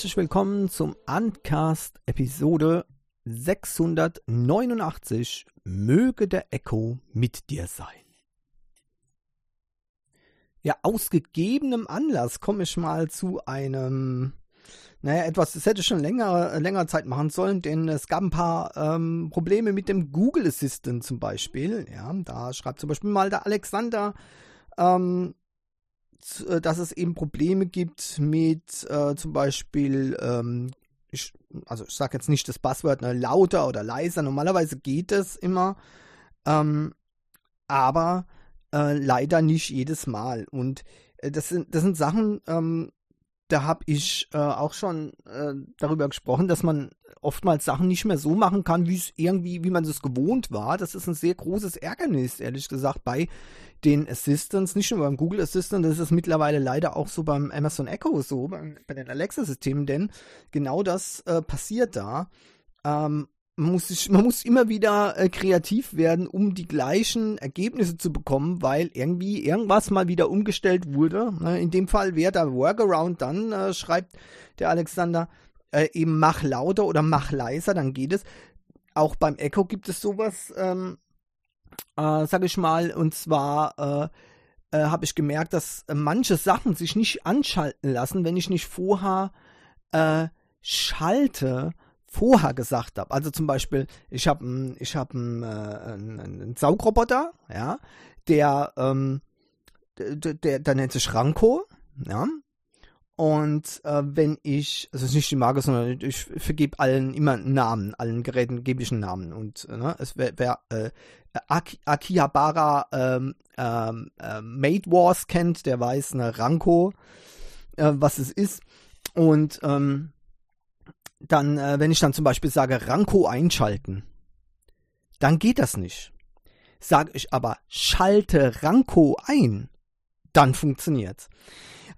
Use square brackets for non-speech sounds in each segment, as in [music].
herzlich willkommen zum Uncast Episode 689. Möge der Echo mit dir sein. Ja, aus gegebenem Anlass komme ich mal zu einem, naja, etwas, das hätte ich schon länger, länger Zeit machen sollen, denn es gab ein paar ähm, Probleme mit dem Google Assistant zum Beispiel. Ja, da schreibt zum Beispiel mal der Alexander, ähm, äh, dass es eben Probleme gibt mit äh, zum Beispiel, ähm, ich, also ich sage jetzt nicht das Passwort ne, lauter oder leiser, normalerweise geht es immer, ähm, aber äh, leider nicht jedes Mal. Und äh, das, sind, das sind Sachen, ähm, da habe ich äh, auch schon äh, darüber gesprochen, dass man oftmals Sachen nicht mehr so machen kann, wie es irgendwie, wie man es gewohnt war. Das ist ein sehr großes Ärgernis, ehrlich gesagt, bei den Assistants, nicht nur beim Google Assistant, das ist mittlerweile leider auch so beim Amazon Echo so, bei, bei den Alexa-Systemen, denn genau das äh, passiert da. Ähm, man muss, sich, man muss immer wieder äh, kreativ werden, um die gleichen Ergebnisse zu bekommen, weil irgendwie irgendwas mal wieder umgestellt wurde. Ne? In dem Fall wäre der Workaround dann, äh, schreibt der Alexander, äh, eben mach lauter oder mach leiser, dann geht es. Auch beim Echo gibt es sowas, ähm, äh, sag ich mal, und zwar äh, äh, habe ich gemerkt, dass manche Sachen sich nicht anschalten lassen, wenn ich nicht vorher äh, schalte, vorher gesagt habe. Also zum Beispiel, ich habe ich hab einen, äh, einen, einen Saugroboter, ja, der, ähm, der, der, der nennt sich Ranko, ja, und äh, wenn ich, also es ist nicht die Marke, sondern ich vergebe allen immer Namen, allen Geräten gebe ich einen Namen. Und äh, ne, es wäre wer äh, Ak Akihabara ähm, ähm, äh, Made Wars kennt, der weiß, eine Ranko, äh, was es ist. Und ähm, dann, äh, wenn ich dann zum Beispiel sage, Ranko einschalten, dann geht das nicht. Sage ich aber, schalte Ranko ein, dann funktioniert's.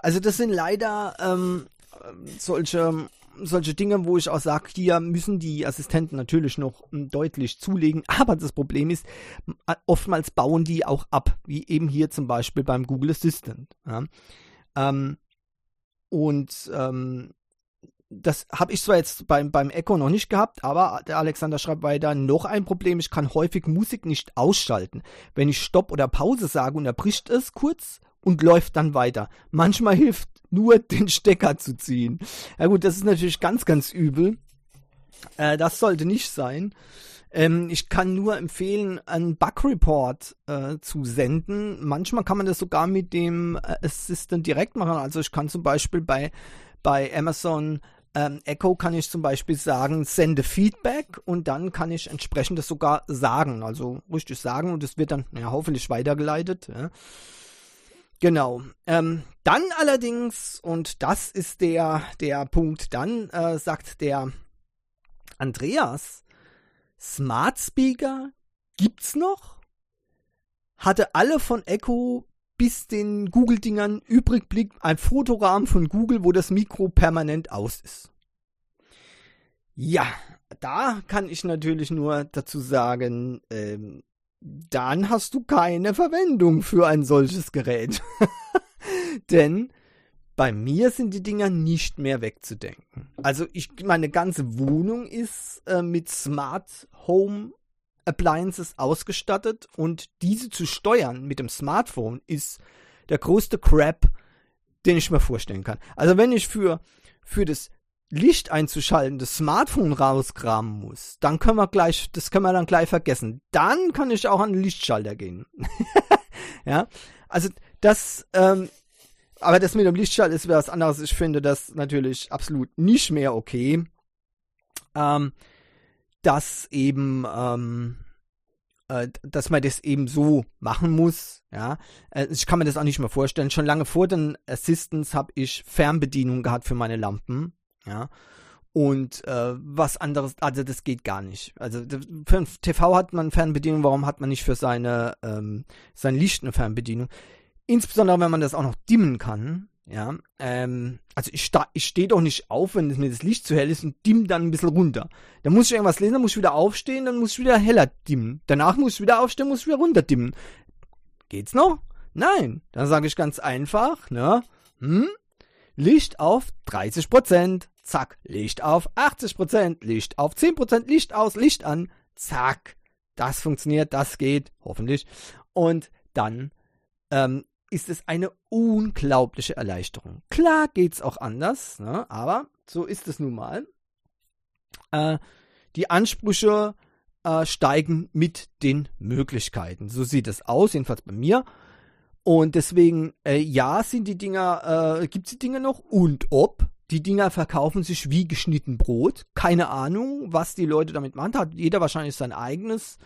Also das sind leider ähm, solche, solche Dinge, wo ich auch sage, hier müssen die Assistenten natürlich noch hm, deutlich zulegen. [laughs] Aber das Problem ist, oftmals bauen die auch ab, wie eben hier zum Beispiel beim Google Assistant. Ja. Ähm, und ähm, das habe ich zwar jetzt beim, beim Echo noch nicht gehabt, aber der Alexander schreibt weiter, noch ein Problem, ich kann häufig Musik nicht ausschalten. Wenn ich Stopp oder Pause sage, unterbricht es kurz und läuft dann weiter. Manchmal hilft nur [laughs] den Stecker zu ziehen. Ja gut, das ist natürlich ganz, ganz übel. Äh, das sollte nicht sein. Ähm, ich kann nur empfehlen, einen Bug Report äh, zu senden. Manchmal kann man das sogar mit dem äh, Assistant direkt machen. Also ich kann zum Beispiel bei, bei Amazon ähm, Echo kann ich zum Beispiel sagen, sende Feedback und dann kann ich entsprechend das sogar sagen, also richtig sagen und es wird dann ja, hoffentlich weitergeleitet. Ja. Genau. Ähm, dann allerdings, und das ist der, der Punkt, dann äh, sagt der Andreas, Smart Speaker gibt's noch? Hatte alle von Echo bis den Google-Dingern übrig blieb ein Fotorahmen von Google, wo das Mikro permanent aus ist. Ja, da kann ich natürlich nur dazu sagen, ähm, dann hast du keine Verwendung für ein solches Gerät. [laughs] Denn bei mir sind die Dinger nicht mehr wegzudenken. Also ich, meine ganze Wohnung ist äh, mit Smart Home Appliances ausgestattet und diese zu steuern mit dem Smartphone ist der größte Crap, den ich mir vorstellen kann. Also wenn ich für, für das Licht einzuschalten, das Smartphone rauskramen muss, dann können wir gleich, das können wir dann gleich vergessen. Dann kann ich auch an den Lichtschalter gehen. [laughs] ja, also das, ähm, aber das mit dem Lichtschalter ist was anderes. Ich finde das natürlich absolut nicht mehr okay. Ähm, dass eben, ähm, äh, dass man das eben so machen muss. Ja, äh, ich kann mir das auch nicht mehr vorstellen. Schon lange vor den Assistants habe ich Fernbedienung gehabt für meine Lampen. Ja. Und äh, was anderes, also das geht gar nicht. Also für TV hat man Fernbedienung, warum hat man nicht für seine ähm, sein Licht eine Fernbedienung? Insbesondere wenn man das auch noch dimmen kann. Ja, ähm, also ich, ich stehe doch nicht auf, wenn mir das Licht zu hell ist und dimm dann ein bisschen runter. Dann muss ich irgendwas lesen, dann muss ich wieder aufstehen, dann muss ich wieder heller dimmen. Danach muss ich wieder aufstehen, muss ich wieder runter dimmen. Geht's noch? Nein. Dann sage ich ganz einfach, ne? Hm? Licht auf 30%, zack, Licht auf 80%, Licht auf 10%, Licht aus, Licht an, zack. Das funktioniert, das geht, hoffentlich. Und dann ähm, ist es eine unglaubliche Erleichterung. Klar geht es auch anders, ne? aber so ist es nun mal. Äh, die Ansprüche äh, steigen mit den Möglichkeiten. So sieht es aus, jedenfalls bei mir. Und deswegen, äh, ja, sind die Dinger, äh, gibt es die Dinger noch und ob. Die Dinger verkaufen sich wie geschnitten Brot. Keine Ahnung, was die Leute damit machen. Hat jeder wahrscheinlich sein eigenes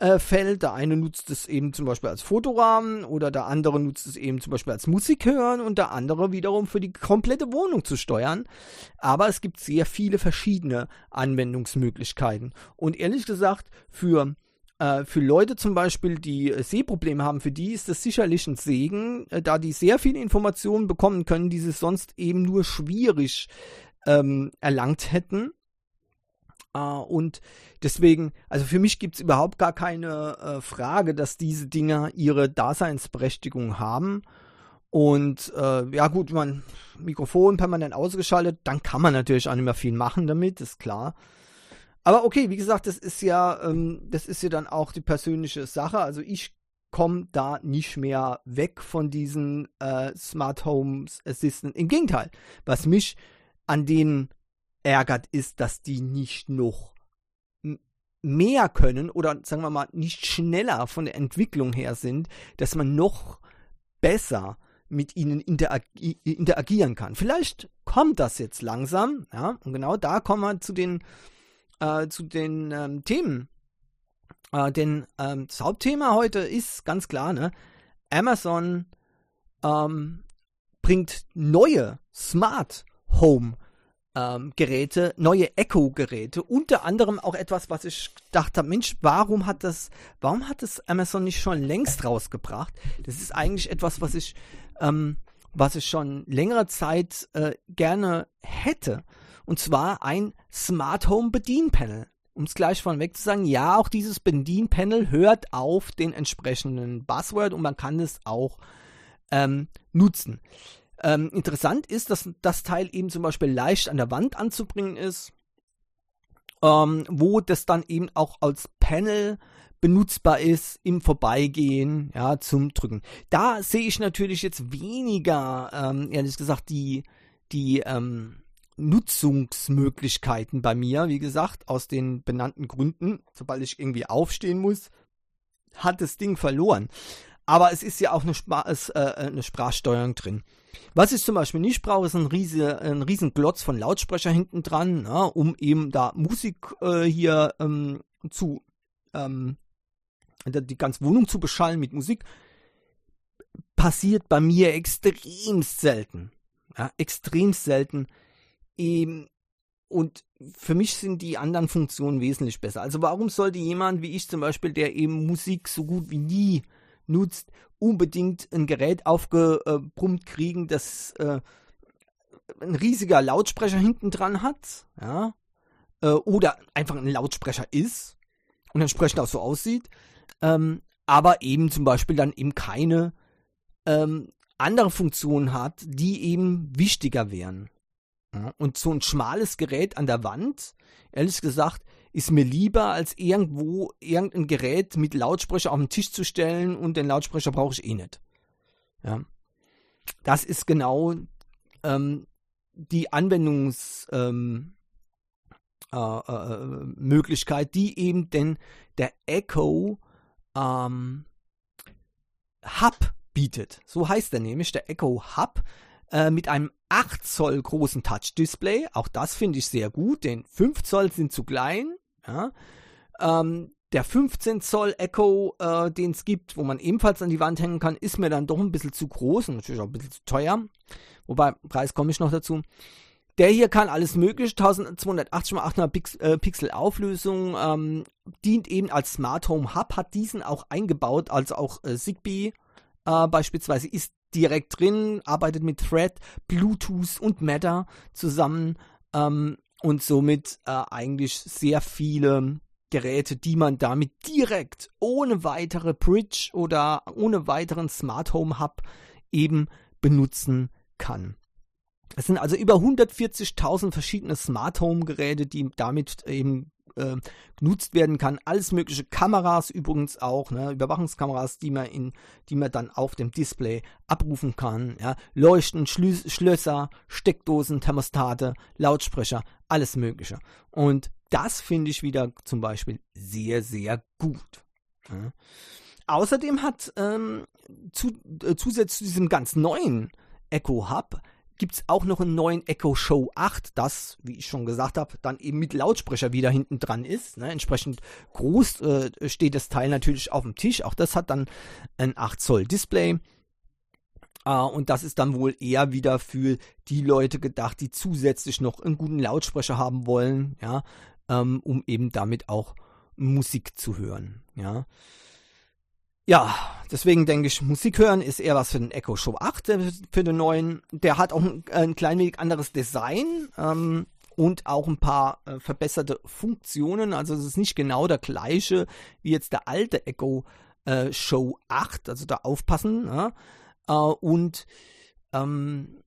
äh, Feld. Der eine nutzt es eben zum Beispiel als Fotorahmen oder der andere nutzt es eben zum Beispiel als Musik hören und der andere wiederum für die komplette Wohnung zu steuern. Aber es gibt sehr viele verschiedene Anwendungsmöglichkeiten. Und ehrlich gesagt, für äh, für Leute zum Beispiel, die Sehprobleme haben, für die ist das sicherlich ein Segen, äh, da die sehr viele Informationen bekommen können, die sie sonst eben nur schwierig ähm, erlangt hätten. Äh, und deswegen, also für mich gibt es überhaupt gar keine äh, Frage, dass diese Dinger ihre Daseinsberechtigung haben. Und äh, ja gut, man Mikrofon permanent ausgeschaltet, dann kann man natürlich auch nicht mehr viel machen damit, ist klar. Aber okay, wie gesagt, das ist ja, ähm, das ist ja dann auch die persönliche Sache. Also ich komme da nicht mehr weg von diesen äh, Smart Homes Assistant. Im Gegenteil, was mich an denen ärgert, ist, dass die nicht noch mehr können oder sagen wir mal nicht schneller von der Entwicklung her sind, dass man noch besser mit ihnen interagi interagieren kann. Vielleicht kommt das jetzt langsam, ja, und genau da kommen wir zu den äh, zu den ähm, Themen. Äh, denn ähm, das Hauptthema heute ist ganz klar, ne? Amazon ähm, bringt neue Smart Home ähm, Geräte, neue Echo-Geräte, unter anderem auch etwas, was ich dachte, Mensch, warum hat das, warum hat das Amazon nicht schon längst rausgebracht? Das ist eigentlich etwas, was ich, ähm, was ich schon längere Zeit äh, gerne hätte. Und zwar ein Smart Home Bedienpanel. Um es gleich vorweg zu sagen, ja, auch dieses Bedienpanel hört auf den entsprechenden Buzzword und man kann es auch ähm, nutzen. Ähm, interessant ist, dass das Teil eben zum Beispiel leicht an der Wand anzubringen ist, ähm, wo das dann eben auch als Panel benutzbar ist im Vorbeigehen, ja, zum Drücken. Da sehe ich natürlich jetzt weniger, ähm, ehrlich gesagt, die, die, ähm, Nutzungsmöglichkeiten bei mir. Wie gesagt, aus den benannten Gründen, sobald ich irgendwie aufstehen muss, hat das Ding verloren. Aber es ist ja auch eine, Spra es, äh, eine Sprachsteuerung drin. Was ich zum Beispiel nicht brauche, ist ein, riese, ein riesen Glotz von Lautsprecher hinten dran, ja, um eben da Musik äh, hier ähm, zu, ähm, die ganze Wohnung zu beschallen mit Musik. Passiert bei mir extrem selten. Ja, extrem selten. Ähm, und für mich sind die anderen Funktionen wesentlich besser. Also warum sollte jemand wie ich zum Beispiel, der eben Musik so gut wie nie nutzt, unbedingt ein Gerät aufgebrummt kriegen, das äh, ein riesiger Lautsprecher hinten dran hat, ja, äh, oder einfach ein Lautsprecher ist und entsprechend auch so aussieht, ähm, aber eben zum Beispiel dann eben keine ähm, andere Funktion hat, die eben wichtiger wären. Und so ein schmales Gerät an der Wand, ehrlich gesagt, ist mir lieber, als irgendwo irgendein Gerät mit Lautsprecher auf den Tisch zu stellen und den Lautsprecher brauche ich eh nicht. Ja. Das ist genau ähm, die Anwendungsmöglichkeit, ähm, äh, äh, die eben denn der Echo ähm, Hub bietet. So heißt er nämlich, der Echo Hub äh, mit einem 8 Zoll großen Touch-Display. Auch das finde ich sehr gut, denn 5 Zoll sind zu klein. Ja. Ähm, der 15 Zoll Echo, äh, den es gibt, wo man ebenfalls an die Wand hängen kann, ist mir dann doch ein bisschen zu groß und natürlich auch ein bisschen zu teuer. Wobei, Preis komme ich noch dazu. Der hier kann alles mögliche, 1280 x 800 Pix, äh, Pixel Auflösung, ähm, dient eben als Smart Home Hub, hat diesen auch eingebaut, also auch äh, Zigbee äh, beispielsweise ist direkt drin, arbeitet mit Thread, Bluetooth und Matter zusammen ähm, und somit äh, eigentlich sehr viele Geräte, die man damit direkt ohne weitere Bridge oder ohne weiteren Smart Home Hub eben benutzen kann. Es sind also über 140.000 verschiedene Smart Home Geräte, die damit eben äh, genutzt werden kann. Alles mögliche Kameras übrigens auch, ne? Überwachungskameras, die man in, die man dann auf dem Display abrufen kann. Ja? Leuchten, Schlü Schlösser, Steckdosen, Thermostate, Lautsprecher, alles Mögliche. Und das finde ich wieder zum Beispiel sehr, sehr gut. Ja? Außerdem hat ähm, zu, äh, zusätzlich zu diesem ganz neuen Echo Hub gibt es auch noch einen neuen Echo Show 8, das, wie ich schon gesagt habe, dann eben mit Lautsprecher wieder hinten dran ist. Ne? Entsprechend groß äh, steht das Teil natürlich auf dem Tisch. Auch das hat dann ein 8 Zoll Display. Äh, und das ist dann wohl eher wieder für die Leute gedacht, die zusätzlich noch einen guten Lautsprecher haben wollen, ja, ähm, um eben damit auch Musik zu hören. Ja. Ja, deswegen denke ich, Musik hören ist eher was für den Echo Show 8, äh, für den neuen. Der hat auch ein, ein klein wenig anderes Design ähm, und auch ein paar äh, verbesserte Funktionen. Also es ist nicht genau der gleiche wie jetzt der alte Echo äh, Show 8. Also da aufpassen. Ja? Äh, und ähm,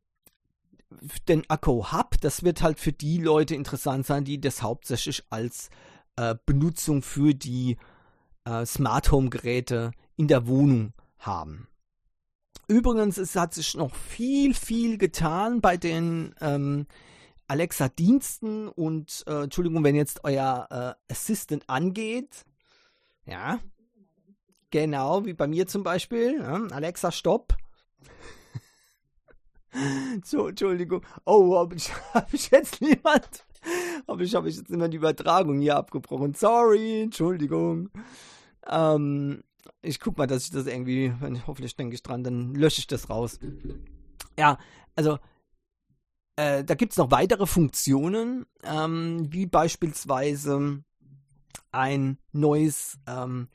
den Echo Hub, das wird halt für die Leute interessant sein, die das hauptsächlich als äh, Benutzung für die äh, Smart Home Geräte in der Wohnung haben. Übrigens, es hat sich noch viel, viel getan bei den ähm, Alexa-Diensten und äh, Entschuldigung, wenn jetzt euer äh, Assistant angeht. Ja, genau, wie bei mir zum Beispiel. Ja, Alexa, stopp. [laughs] so, Entschuldigung. Oh, habe ich, [laughs] hab ich jetzt niemand. [laughs] Habe ich, hab ich jetzt immer die Übertragung hier abgebrochen. Sorry, Entschuldigung. Ähm, ich guck mal, dass ich das irgendwie, wenn ich, hoffentlich denke ich dran, dann lösche ich das raus. Ja, also äh, da gibt es noch weitere Funktionen, ähm, wie beispielsweise ein neues ähm,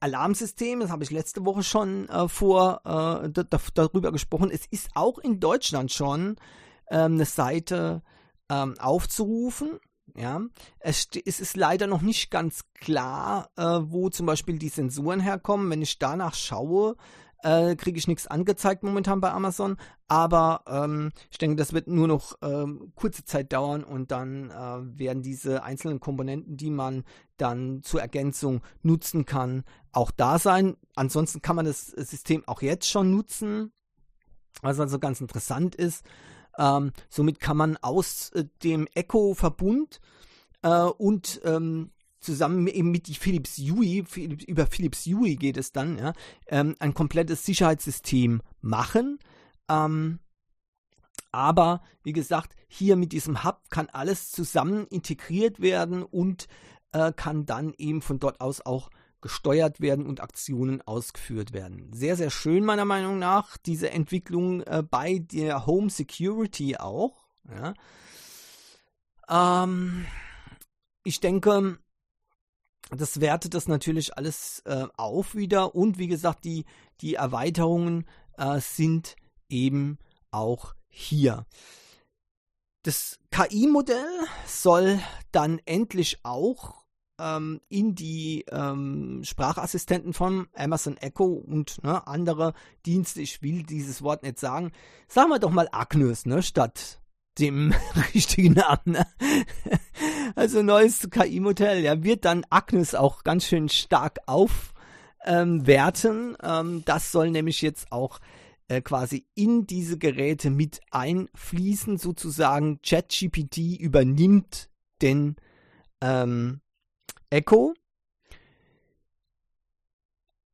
Alarmsystem. Das habe ich letzte Woche schon äh, vor äh, darüber gesprochen. Es ist auch in Deutschland schon ähm, eine Seite ähm, aufzurufen. Ja, es, es, ist leider noch nicht ganz klar, äh, wo zum Beispiel die Sensoren herkommen. Wenn ich danach schaue, äh, kriege ich nichts angezeigt momentan bei Amazon. Aber ähm, ich denke, das wird nur noch ähm, kurze Zeit dauern und dann äh, werden diese einzelnen Komponenten, die man dann zur Ergänzung nutzen kann, auch da sein. Ansonsten kann man das System auch jetzt schon nutzen, was also ganz interessant ist. Ähm, somit kann man aus äh, dem Echo-Verbund äh, und ähm, zusammen eben mit die Philips Hue, über Philips Hue geht es dann, ja, ähm, ein komplettes Sicherheitssystem machen. Ähm, aber wie gesagt, hier mit diesem Hub kann alles zusammen integriert werden und äh, kann dann eben von dort aus auch gesteuert werden und Aktionen ausgeführt werden. Sehr, sehr schön meiner Meinung nach, diese Entwicklung äh, bei der Home Security auch. Ja. Ähm, ich denke, das wertet das natürlich alles äh, auf wieder und wie gesagt, die, die Erweiterungen äh, sind eben auch hier. Das KI-Modell soll dann endlich auch ähm, in die ähm, Sprachassistenten von Amazon Echo und ne, andere Dienste, ich will dieses Wort nicht sagen, sagen wir doch mal Agnes, ne, statt dem [laughs] richtigen Namen. Ne? [laughs] Also neues KI-Modell, ja, wird dann Agnes auch ganz schön stark aufwerten. Ähm, ähm, das soll nämlich jetzt auch äh, quasi in diese Geräte mit einfließen, sozusagen. ChatGPT übernimmt den ähm, Echo.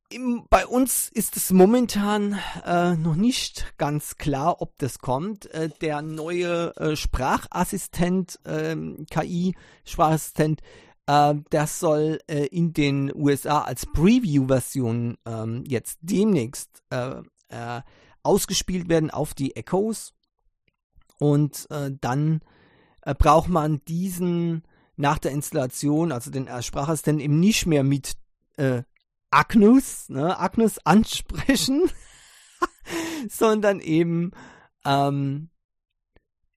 Im, bei uns ist es momentan äh, noch nicht ganz klar, ob das kommt. Äh, der neue äh, Sprachassistent, ähm, KI-Sprachassistent, äh, das soll äh, in den USA als Preview-Version ähm, jetzt demnächst äh, ausgespielt werden auf die Echos. Und dann braucht man diesen nach der Installation, also den Sprachassistenten, eben nicht mehr mit äh, Agnus, ne, Agnus ansprechen, [laughs] sondern eben ähm,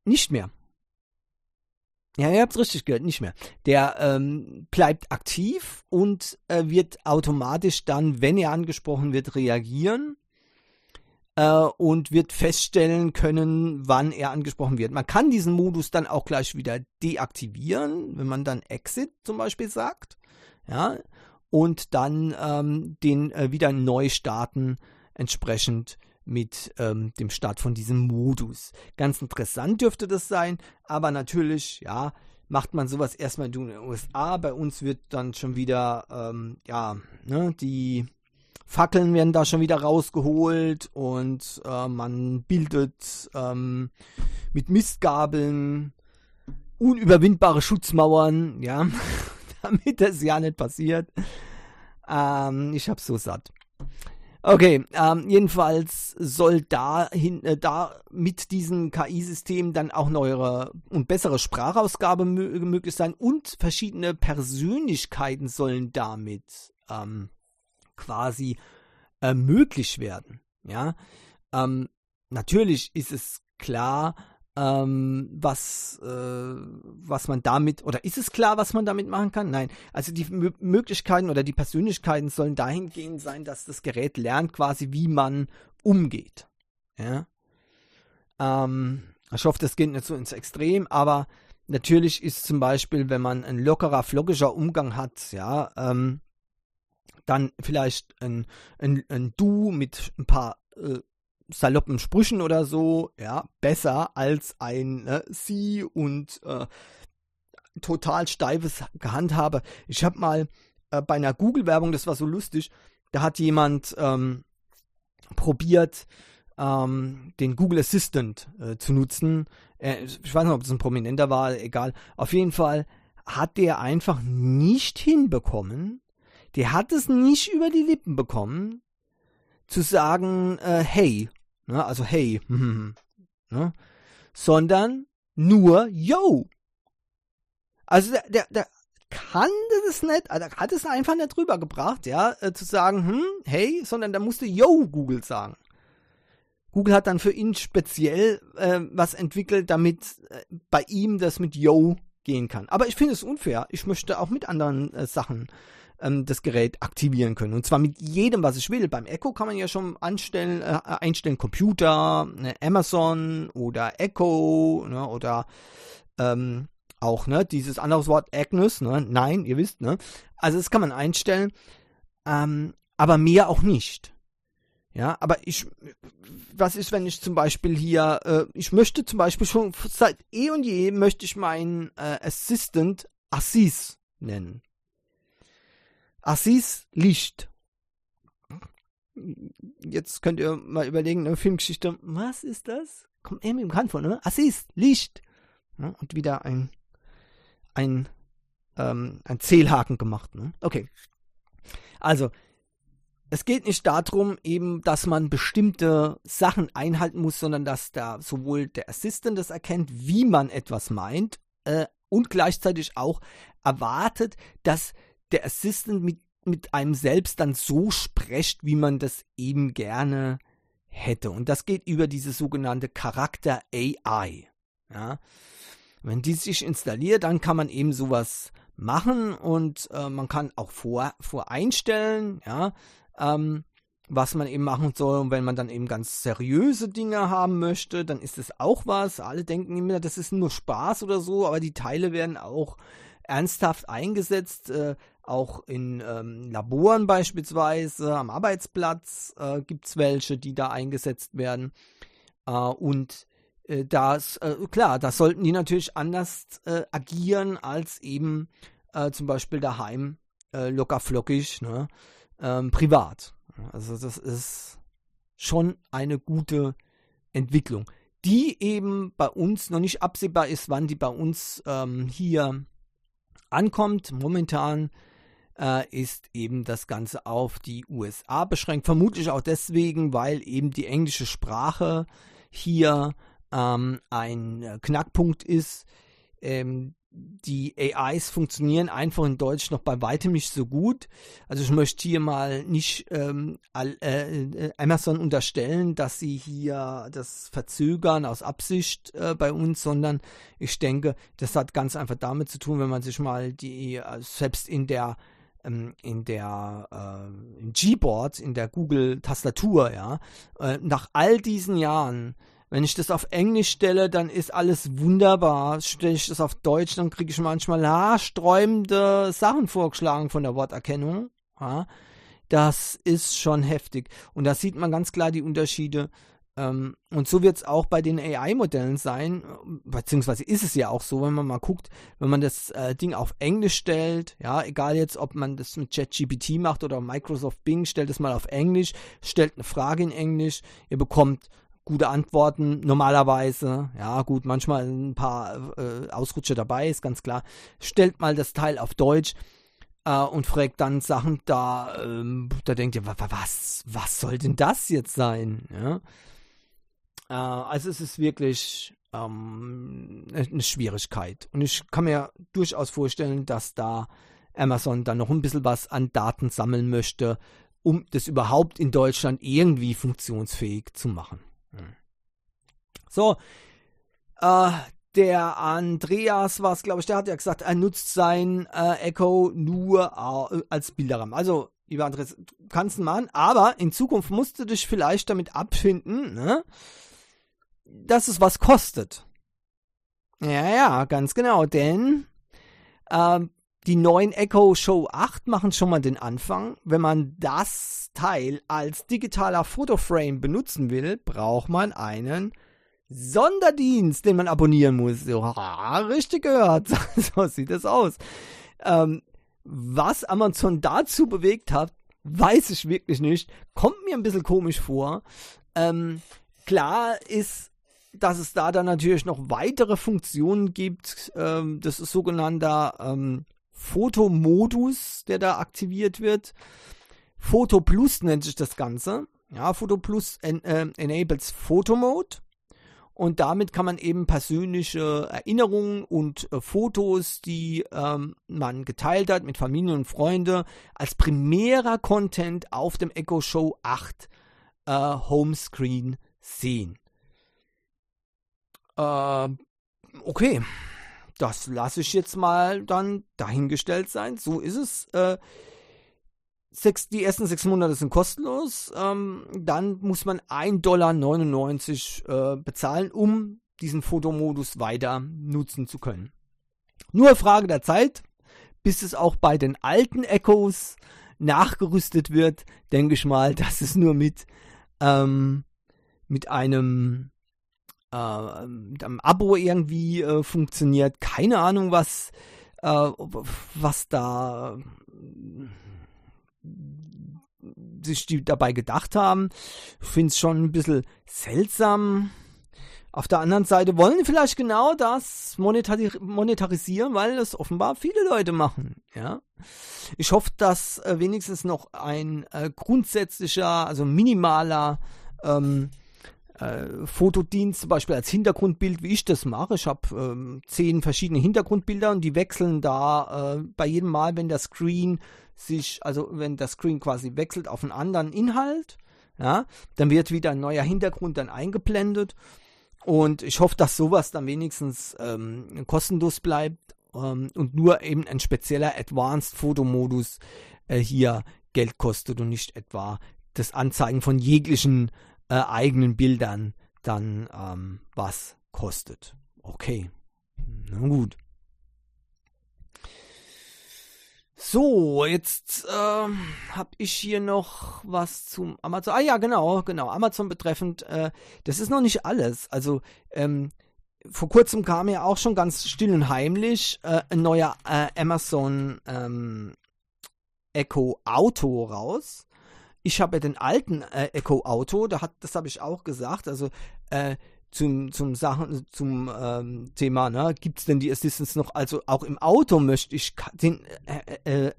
nicht mehr. Ja, ihr habt es richtig gehört, nicht mehr. Der ähm, bleibt aktiv und äh, wird automatisch dann, wenn er angesprochen wird, reagieren. Äh, und wird feststellen können, wann er angesprochen wird. Man kann diesen Modus dann auch gleich wieder deaktivieren, wenn man dann Exit zum Beispiel sagt. Ja, und dann ähm, den äh, wieder neu starten, entsprechend mit ähm, dem Start von diesem Modus. Ganz interessant dürfte das sein, aber natürlich, ja, macht man sowas erstmal in den USA. Bei uns wird dann schon wieder, ähm, ja, ne, die Fackeln werden da schon wieder rausgeholt und äh, man bildet ähm, mit Mistgabeln unüberwindbare Schutzmauern, ja, [laughs] damit das ja nicht passiert. Ähm, ich hab's so satt. Okay, ähm, jedenfalls soll da, hin, äh, da mit diesem KI-System dann auch neuere und bessere Sprachausgabe möglich sein und verschiedene Persönlichkeiten sollen damit ähm, quasi äh, möglich werden. Ja, ähm, natürlich ist es klar, ähm, was, äh, was man damit, oder ist es klar, was man damit machen kann? Nein. Also die M Möglichkeiten oder die Persönlichkeiten sollen dahingehend sein, dass das Gerät lernt quasi, wie man umgeht. Ja. Ähm, ich hoffe, das geht nicht so ins Extrem, aber natürlich ist zum Beispiel, wenn man ein lockerer, flockiger Umgang hat, ja, ähm, dann vielleicht ein, ein, ein Du mit ein paar äh, saloppen Sprüchen oder so, ja, besser als ein ne, Sie und äh, total steifes Gehandhabe. Ich habe mal äh, bei einer Google-Werbung, das war so lustig, da hat jemand ähm, probiert, ähm, den Google Assistant äh, zu nutzen. Äh, ich weiß nicht, ob das ein Prominenter war, egal. Auf jeden Fall hat der einfach nicht hinbekommen. Der hat es nicht über die Lippen bekommen, zu sagen, äh, hey, ne, also hey, [laughs] ne, sondern nur yo. Also der, der, der kann das nicht, also hat es einfach nicht rübergebracht, ja, äh, zu sagen, hm, hey, sondern da musste yo Google sagen. Google hat dann für ihn speziell äh, was entwickelt, damit äh, bei ihm das mit yo gehen kann. Aber ich finde es unfair. Ich möchte auch mit anderen äh, Sachen ähm, das Gerät aktivieren können. Und zwar mit jedem, was ich will. Beim Echo kann man ja schon anstellen, äh, einstellen Computer, ne, Amazon oder Echo ne, oder ähm, auch ne, dieses andere Wort Agnes. Ne, nein, ihr wisst. Ne, also das kann man einstellen, ähm, aber mehr auch nicht. Ja, aber ich, was ist, wenn ich zum Beispiel hier, äh, ich möchte zum Beispiel schon seit eh und je möchte ich meinen äh, Assistant Assis nennen. Assis Licht. Jetzt könnt ihr mal überlegen, eine Filmgeschichte, was ist das? Kommt irgendwie bekannt vor, ne? Assis Licht. Ja, und wieder ein, ein, ähm, ein Zählhaken gemacht, ne? Okay. Also, es geht nicht darum, eben, dass man bestimmte Sachen einhalten muss, sondern dass da sowohl der Assistent das erkennt, wie man etwas meint, äh, und gleichzeitig auch erwartet, dass der Assistant mit, mit einem selbst dann so spricht, wie man das eben gerne hätte. Und das geht über diese sogenannte Charakter AI. Ja. Wenn die sich installiert, dann kann man eben sowas machen und äh, man kann auch vor, voreinstellen, ja, ähm, was man eben machen soll. Und wenn man dann eben ganz seriöse Dinge haben möchte, dann ist es auch was. Alle denken immer, das ist nur Spaß oder so, aber die Teile werden auch ernsthaft eingesetzt. Äh, auch in ähm, Laboren beispielsweise, am Arbeitsplatz äh, gibt es welche, die da eingesetzt werden. Äh, und äh, das, äh, klar, da sollten die natürlich anders äh, agieren als eben äh, zum Beispiel daheim locker flockig, ne? ähm, privat. Also das ist schon eine gute Entwicklung, die eben bei uns noch nicht absehbar ist, wann die bei uns ähm, hier ankommt. Momentan äh, ist eben das Ganze auf die USA beschränkt. Vermutlich auch deswegen, weil eben die englische Sprache hier ähm, ein Knackpunkt ist. Ähm, die AIs funktionieren einfach in Deutsch noch bei weitem nicht so gut. Also ich möchte hier mal nicht ähm, äh, äh, Amazon unterstellen, dass sie hier das verzögern aus Absicht äh, bei uns, sondern ich denke, das hat ganz einfach damit zu tun, wenn man sich mal die, äh, selbst in der in der äh, im Gboard, in der Google-Tastatur, ja, äh, nach all diesen Jahren, wenn ich das auf Englisch stelle, dann ist alles wunderbar. Stelle ich das auf Deutsch, dann kriege ich manchmal haarsträubende Sachen vorgeschlagen von der Worterkennung. Ja. Das ist schon heftig. Und da sieht man ganz klar die Unterschiede ähm, und so wird es auch bei den AI-Modellen sein, beziehungsweise ist es ja auch so, wenn man mal guckt, wenn man das äh, Ding auf Englisch stellt, ja, egal jetzt, ob man das mit ChatGPT macht oder Microsoft Bing, stellt es mal auf Englisch, stellt eine Frage in Englisch, ihr bekommt gute Antworten normalerweise. Ja, gut, manchmal ein paar äh, Ausrutscher dabei, ist ganz klar. Stellt mal das Teil auf Deutsch äh, und fragt dann Sachen, da, ähm, da denkt ihr, was, was soll denn das jetzt sein? Ja. Äh, also es ist wirklich ähm, eine Schwierigkeit. Und ich kann mir durchaus vorstellen, dass da Amazon dann noch ein bisschen was an Daten sammeln möchte, um das überhaupt in Deutschland irgendwie funktionsfähig zu machen. Hm. So, äh, der Andreas war es, glaube ich, der hat ja gesagt, er nutzt sein äh, Echo nur äh, als Bilderrahmen. Also, lieber Andreas, kannst du machen, aber in Zukunft musst du dich vielleicht damit abfinden, ne? Dass es was kostet. Ja, ja, ganz genau, denn äh, die neuen Echo Show 8 machen schon mal den Anfang. Wenn man das Teil als digitaler Fotoframe benutzen will, braucht man einen Sonderdienst, den man abonnieren muss. Ja, richtig gehört. [laughs] so sieht es aus. Ähm, was Amazon dazu bewegt hat, weiß ich wirklich nicht. Kommt mir ein bisschen komisch vor. Ähm, klar ist dass es da dann natürlich noch weitere Funktionen gibt. Ähm, das ist sogenannter ähm, Fotomodus, der da aktiviert wird. Photo Plus nennt sich das Ganze. Ja, Photo Plus en äh, enables Photo Mode. Und damit kann man eben persönliche Erinnerungen und äh, Fotos, die ähm, man geteilt hat mit Familie und Freunde, als primärer Content auf dem Echo Show 8 äh, Homescreen sehen. Äh, okay, das lasse ich jetzt mal dann dahingestellt sein. So ist es. Äh, sechs, die ersten sechs Monate sind kostenlos. Ähm, dann muss man 1,99 Dollar äh, bezahlen, um diesen Fotomodus weiter nutzen zu können. Nur Frage der Zeit, bis es auch bei den alten Echos nachgerüstet wird, denke ich mal, [laughs] dass es nur mit, ähm, mit einem äh, mit einem Abo irgendwie äh, funktioniert. Keine Ahnung, was, äh, was da sich die dabei gedacht haben. Ich finde es schon ein bisschen seltsam. Auf der anderen Seite wollen die vielleicht genau das monetarisieren, weil das offenbar viele Leute machen. Ja, ich hoffe, dass äh, wenigstens noch ein äh, grundsätzlicher, also minimaler ähm, äh, Fotodienst, zum Beispiel als Hintergrundbild, wie ich das mache. Ich habe ähm, zehn verschiedene Hintergrundbilder und die wechseln da äh, bei jedem Mal, wenn der Screen sich, also wenn der Screen quasi wechselt auf einen anderen Inhalt, ja, dann wird wieder ein neuer Hintergrund dann eingeblendet. Und ich hoffe, dass sowas dann wenigstens ähm, kostenlos bleibt ähm, und nur eben ein spezieller Advanced Fotomodus äh, hier Geld kostet und nicht etwa das Anzeigen von jeglichen äh, eigenen Bildern dann ähm, was kostet. Okay, na gut. So, jetzt äh, habe ich hier noch was zum Amazon. Ah ja, genau, genau. Amazon betreffend. Äh, das ist noch nicht alles. Also ähm, vor kurzem kam ja auch schon ganz still und heimlich äh, ein neuer äh, Amazon ähm, Echo Auto raus ich habe ja den alten äh, Echo Auto, da hat, das habe ich auch gesagt, also äh, zum, zum Sachen, zum ähm, Thema, ne, gibt es denn die Assistance noch? Also auch im Auto möchte ich den äh, äh,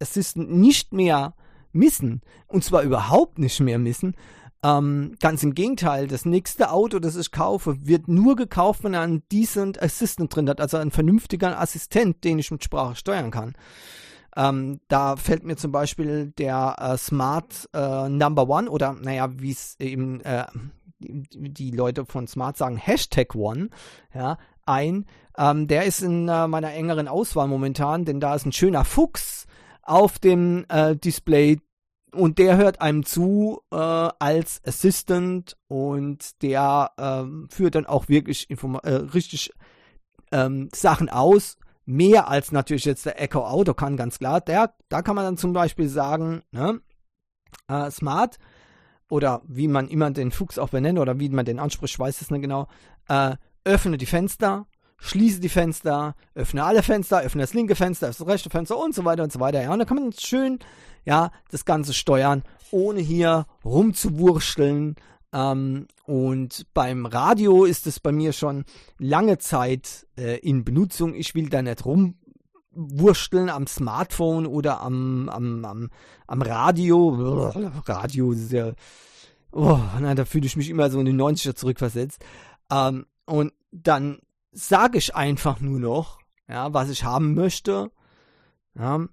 Assistant nicht mehr missen. Und zwar überhaupt nicht mehr missen. Ähm, ganz im Gegenteil, das nächste Auto, das ich kaufe, wird nur gekauft, wenn er einen Decent Assistant drin hat, also einen vernünftigen Assistent, den ich mit Sprache steuern kann. Ähm, da fällt mir zum Beispiel der äh, Smart äh, Number One oder naja, wie es eben äh, die, Leute von Smart sagen, Hashtag One, ja, ein. Ähm, der ist in äh, meiner engeren Auswahl momentan, denn da ist ein schöner Fuchs auf dem äh, Display und der hört einem zu äh, als Assistant und der ähm, führt dann auch wirklich äh, richtig ähm, Sachen aus. Mehr als natürlich jetzt der Echo Auto kann, ganz klar. Der, da kann man dann zum Beispiel sagen, ne, äh, Smart oder wie man immer den Fuchs auch benennt oder wie man den anspricht, weiß es nicht genau. Äh, öffne die Fenster, schließe die Fenster, öffne alle Fenster, öffne das linke Fenster, das rechte Fenster und so weiter und so weiter. Ja, und da kann man schön, ja, das Ganze steuern, ohne hier rumzuwurschteln. Ähm, und beim Radio ist es bei mir schon lange Zeit äh, in Benutzung. Ich will da nicht rumwursteln am Smartphone oder am, am, am, am Radio. [laughs] Radio ist ja, oh, na, da fühle ich mich immer so in die 90er zurückversetzt. Ähm, und dann sage ich einfach nur noch, ja, was ich haben möchte. Ja,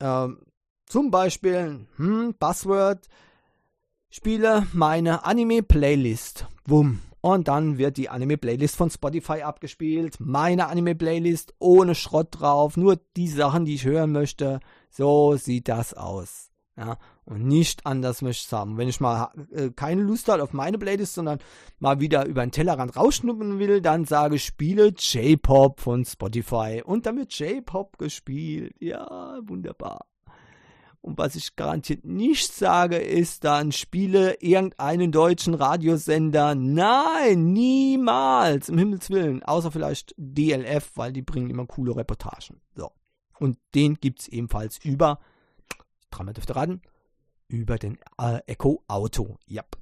ähm, zum Beispiel, hm, Passwort, spiele meine Anime-Playlist. Wumm. Und dann wird die Anime-Playlist von Spotify abgespielt. Meine Anime-Playlist ohne Schrott drauf. Nur die Sachen, die ich hören möchte. So sieht das aus. Ja, und nicht anders möchte ich haben. Wenn ich mal äh, keine Lust habe auf meine Playlist, sondern mal wieder über den Tellerrand rausschnuppern will, dann sage ich, spiele J-Pop von Spotify. Und dann wird J-Pop gespielt. Ja, wunderbar. Und was ich garantiert nicht sage, ist dann, spiele irgendeinen deutschen Radiosender. Nein, niemals, im Himmels Willen. Außer vielleicht DLF, weil die bringen immer coole Reportagen. So. Und den gibt es ebenfalls über, dreimal dürfte raten, über den äh, Echo Auto. Yep.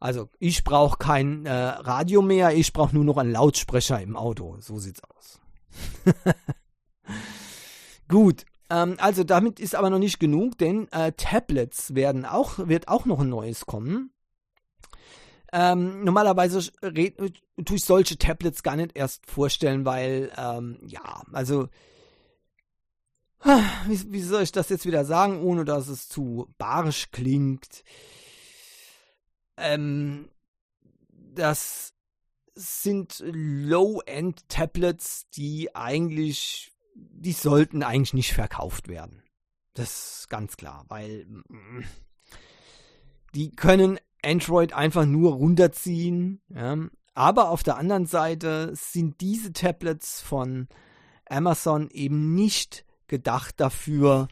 Also, ich brauche kein äh, Radio mehr, ich brauche nur noch einen Lautsprecher im Auto. So sieht's aus. [laughs] Gut, ähm, also damit ist aber noch nicht genug, denn äh, Tablets werden auch, wird auch noch ein neues kommen. Ähm, normalerweise tue ich solche Tablets gar nicht erst vorstellen, weil, ähm, ja, also, [sighs] wie, wie, soll ich das jetzt wieder sagen, ohne dass es zu barisch klingt? Ähm, das sind Low-End-Tablets, die eigentlich die sollten eigentlich nicht verkauft werden. Das ist ganz klar, weil mm, die können Android einfach nur runterziehen. Ja. Aber auf der anderen Seite sind diese Tablets von Amazon eben nicht gedacht dafür,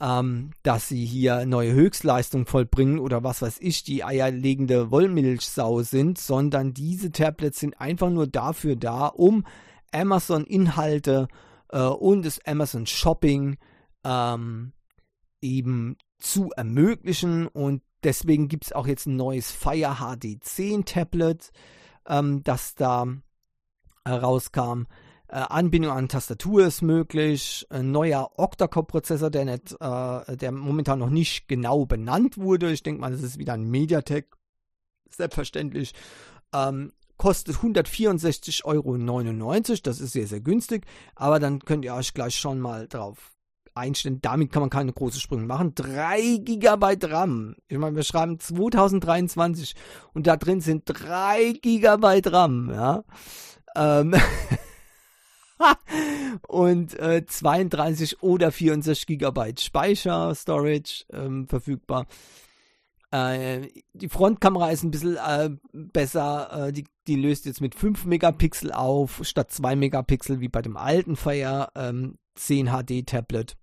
ähm, dass sie hier neue Höchstleistung vollbringen oder was weiß ich, die eierlegende Wollmilchsau sind, sondern diese Tablets sind einfach nur dafür da, um Amazon-Inhalte äh, und das Amazon Shopping ähm, eben zu ermöglichen. Und deswegen gibt es auch jetzt ein neues Fire HD 10 Tablet, ähm, das da herauskam. Äh, Anbindung an Tastatur ist möglich. Ein neuer Octa-Core-Prozessor, der, äh, der momentan noch nicht genau benannt wurde. Ich denke mal, das ist wieder ein Mediatek. Selbstverständlich. Ähm, kostet 164,99 Euro. Das ist sehr, sehr günstig. Aber dann könnt ihr euch gleich schon mal drauf einstellen. Damit kann man keine großen Sprünge machen. 3 GB RAM. Ich meine, wir schreiben 2023 und da drin sind 3 GB RAM. Ja. Ähm [laughs] und äh, 32 oder 64 GB Speicher, Storage ähm, verfügbar. Äh, die Frontkamera ist ein bisschen äh, besser. Äh, die, die, löst jetzt mit 5 Megapixel auf, statt 2 Megapixel wie bei dem alten Fire ähm, 10 HD Tablet.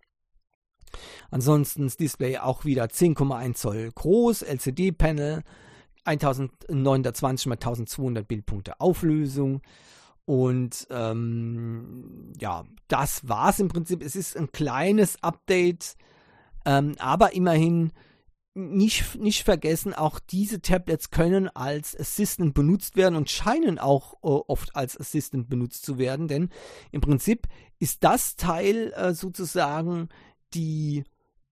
Ansonsten das Display auch wieder 10,1 Zoll groß, LCD-Panel, 1920 x 1200 Bildpunkte Auflösung. Und ähm, ja, das war's im Prinzip. Es ist ein kleines Update, ähm, aber immerhin nicht, nicht vergessen, auch diese Tablets können als Assistant benutzt werden und scheinen auch äh, oft als Assistant benutzt zu werden, denn im Prinzip ist das Teil äh, sozusagen die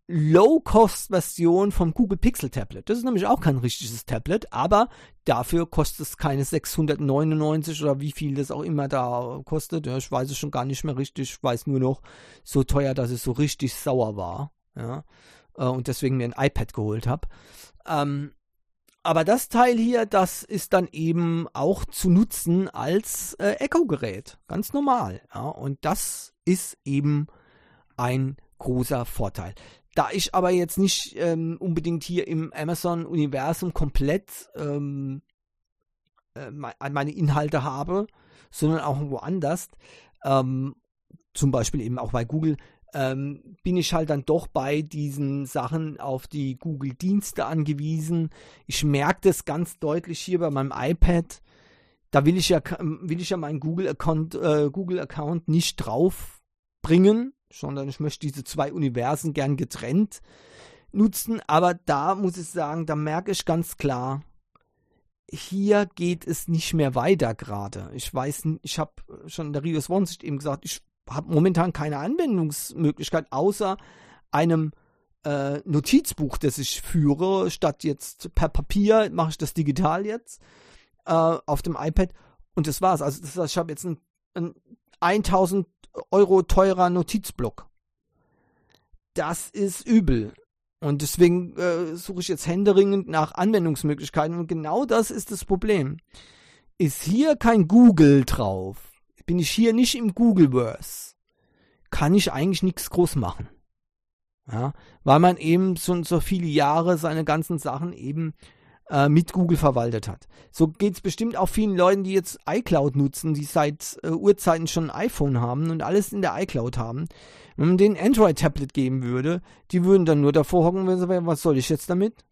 Low-Cost-Version vom Google Pixel Tablet. Das ist nämlich auch kein richtiges Tablet, aber dafür kostet es keine 699 oder wie viel das auch immer da kostet. Ja, ich weiß es schon gar nicht mehr richtig. Ich weiß nur noch, so teuer, dass es so richtig sauer war. Ja äh, und deswegen mir ein iPad geholt habe. Ähm, aber das Teil hier, das ist dann eben auch zu nutzen als äh, Echo-Gerät. Ganz normal. Ja? Und das ist eben ein großer Vorteil. Da ich aber jetzt nicht ähm, unbedingt hier im Amazon-Universum komplett ähm, äh, meine Inhalte habe, sondern auch woanders, ähm, zum Beispiel eben auch bei Google, ähm, bin ich halt dann doch bei diesen Sachen auf die Google-Dienste angewiesen. Ich merke das ganz deutlich hier bei meinem iPad. Da will ich ja, will ich ja meinen Google-Account äh, Google nicht drauf bringen, sondern ich möchte diese zwei Universen gern getrennt nutzen. Aber da muss ich sagen, da merke ich ganz klar, hier geht es nicht mehr weiter gerade. Ich weiß, ich habe schon in der One Sicht eben gesagt, ich habe momentan keine Anwendungsmöglichkeit außer einem äh, Notizbuch, das ich führe. Statt jetzt per Papier mache ich das digital jetzt äh, auf dem iPad und das war's. Also das ich habe jetzt einen, einen 1000 Euro teurer Notizblock. Das ist übel. Und deswegen äh, suche ich jetzt händeringend nach Anwendungsmöglichkeiten. Und genau das ist das Problem. Ist hier kein Google drauf, bin ich hier nicht im Googleverse, kann ich eigentlich nichts groß machen. Ja, weil man eben so, so viele Jahre seine ganzen Sachen eben äh, mit Google verwaltet hat. So geht es bestimmt auch vielen Leuten, die jetzt iCloud nutzen, die seit äh, Urzeiten schon ein iPhone haben und alles in der iCloud haben. Wenn man denen Android-Tablet geben würde, die würden dann nur davor hocken und sagen, was soll ich jetzt damit?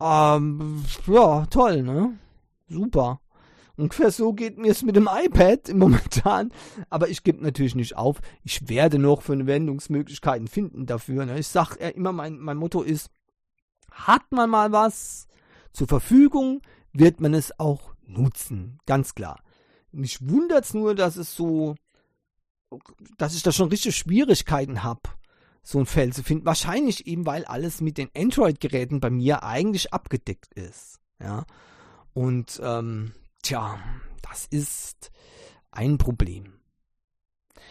Ähm, ja, toll, ne? Super. Ungefähr so geht mir es mit dem iPad [laughs] momentan. Aber ich gebe natürlich nicht auf. Ich werde noch Verwendungsmöglichkeiten finden dafür. Ne? Ich sage immer, mein, mein Motto ist, hat man mal was zur Verfügung, wird man es auch nutzen. Ganz klar. Mich wundert es nur, dass es so, dass ich da schon richtig Schwierigkeiten habe, so ein Feld zu finden. Wahrscheinlich eben, weil alles mit den Android-Geräten bei mir eigentlich abgedeckt ist. Ja. Und ähm, Tja, das ist ein Problem.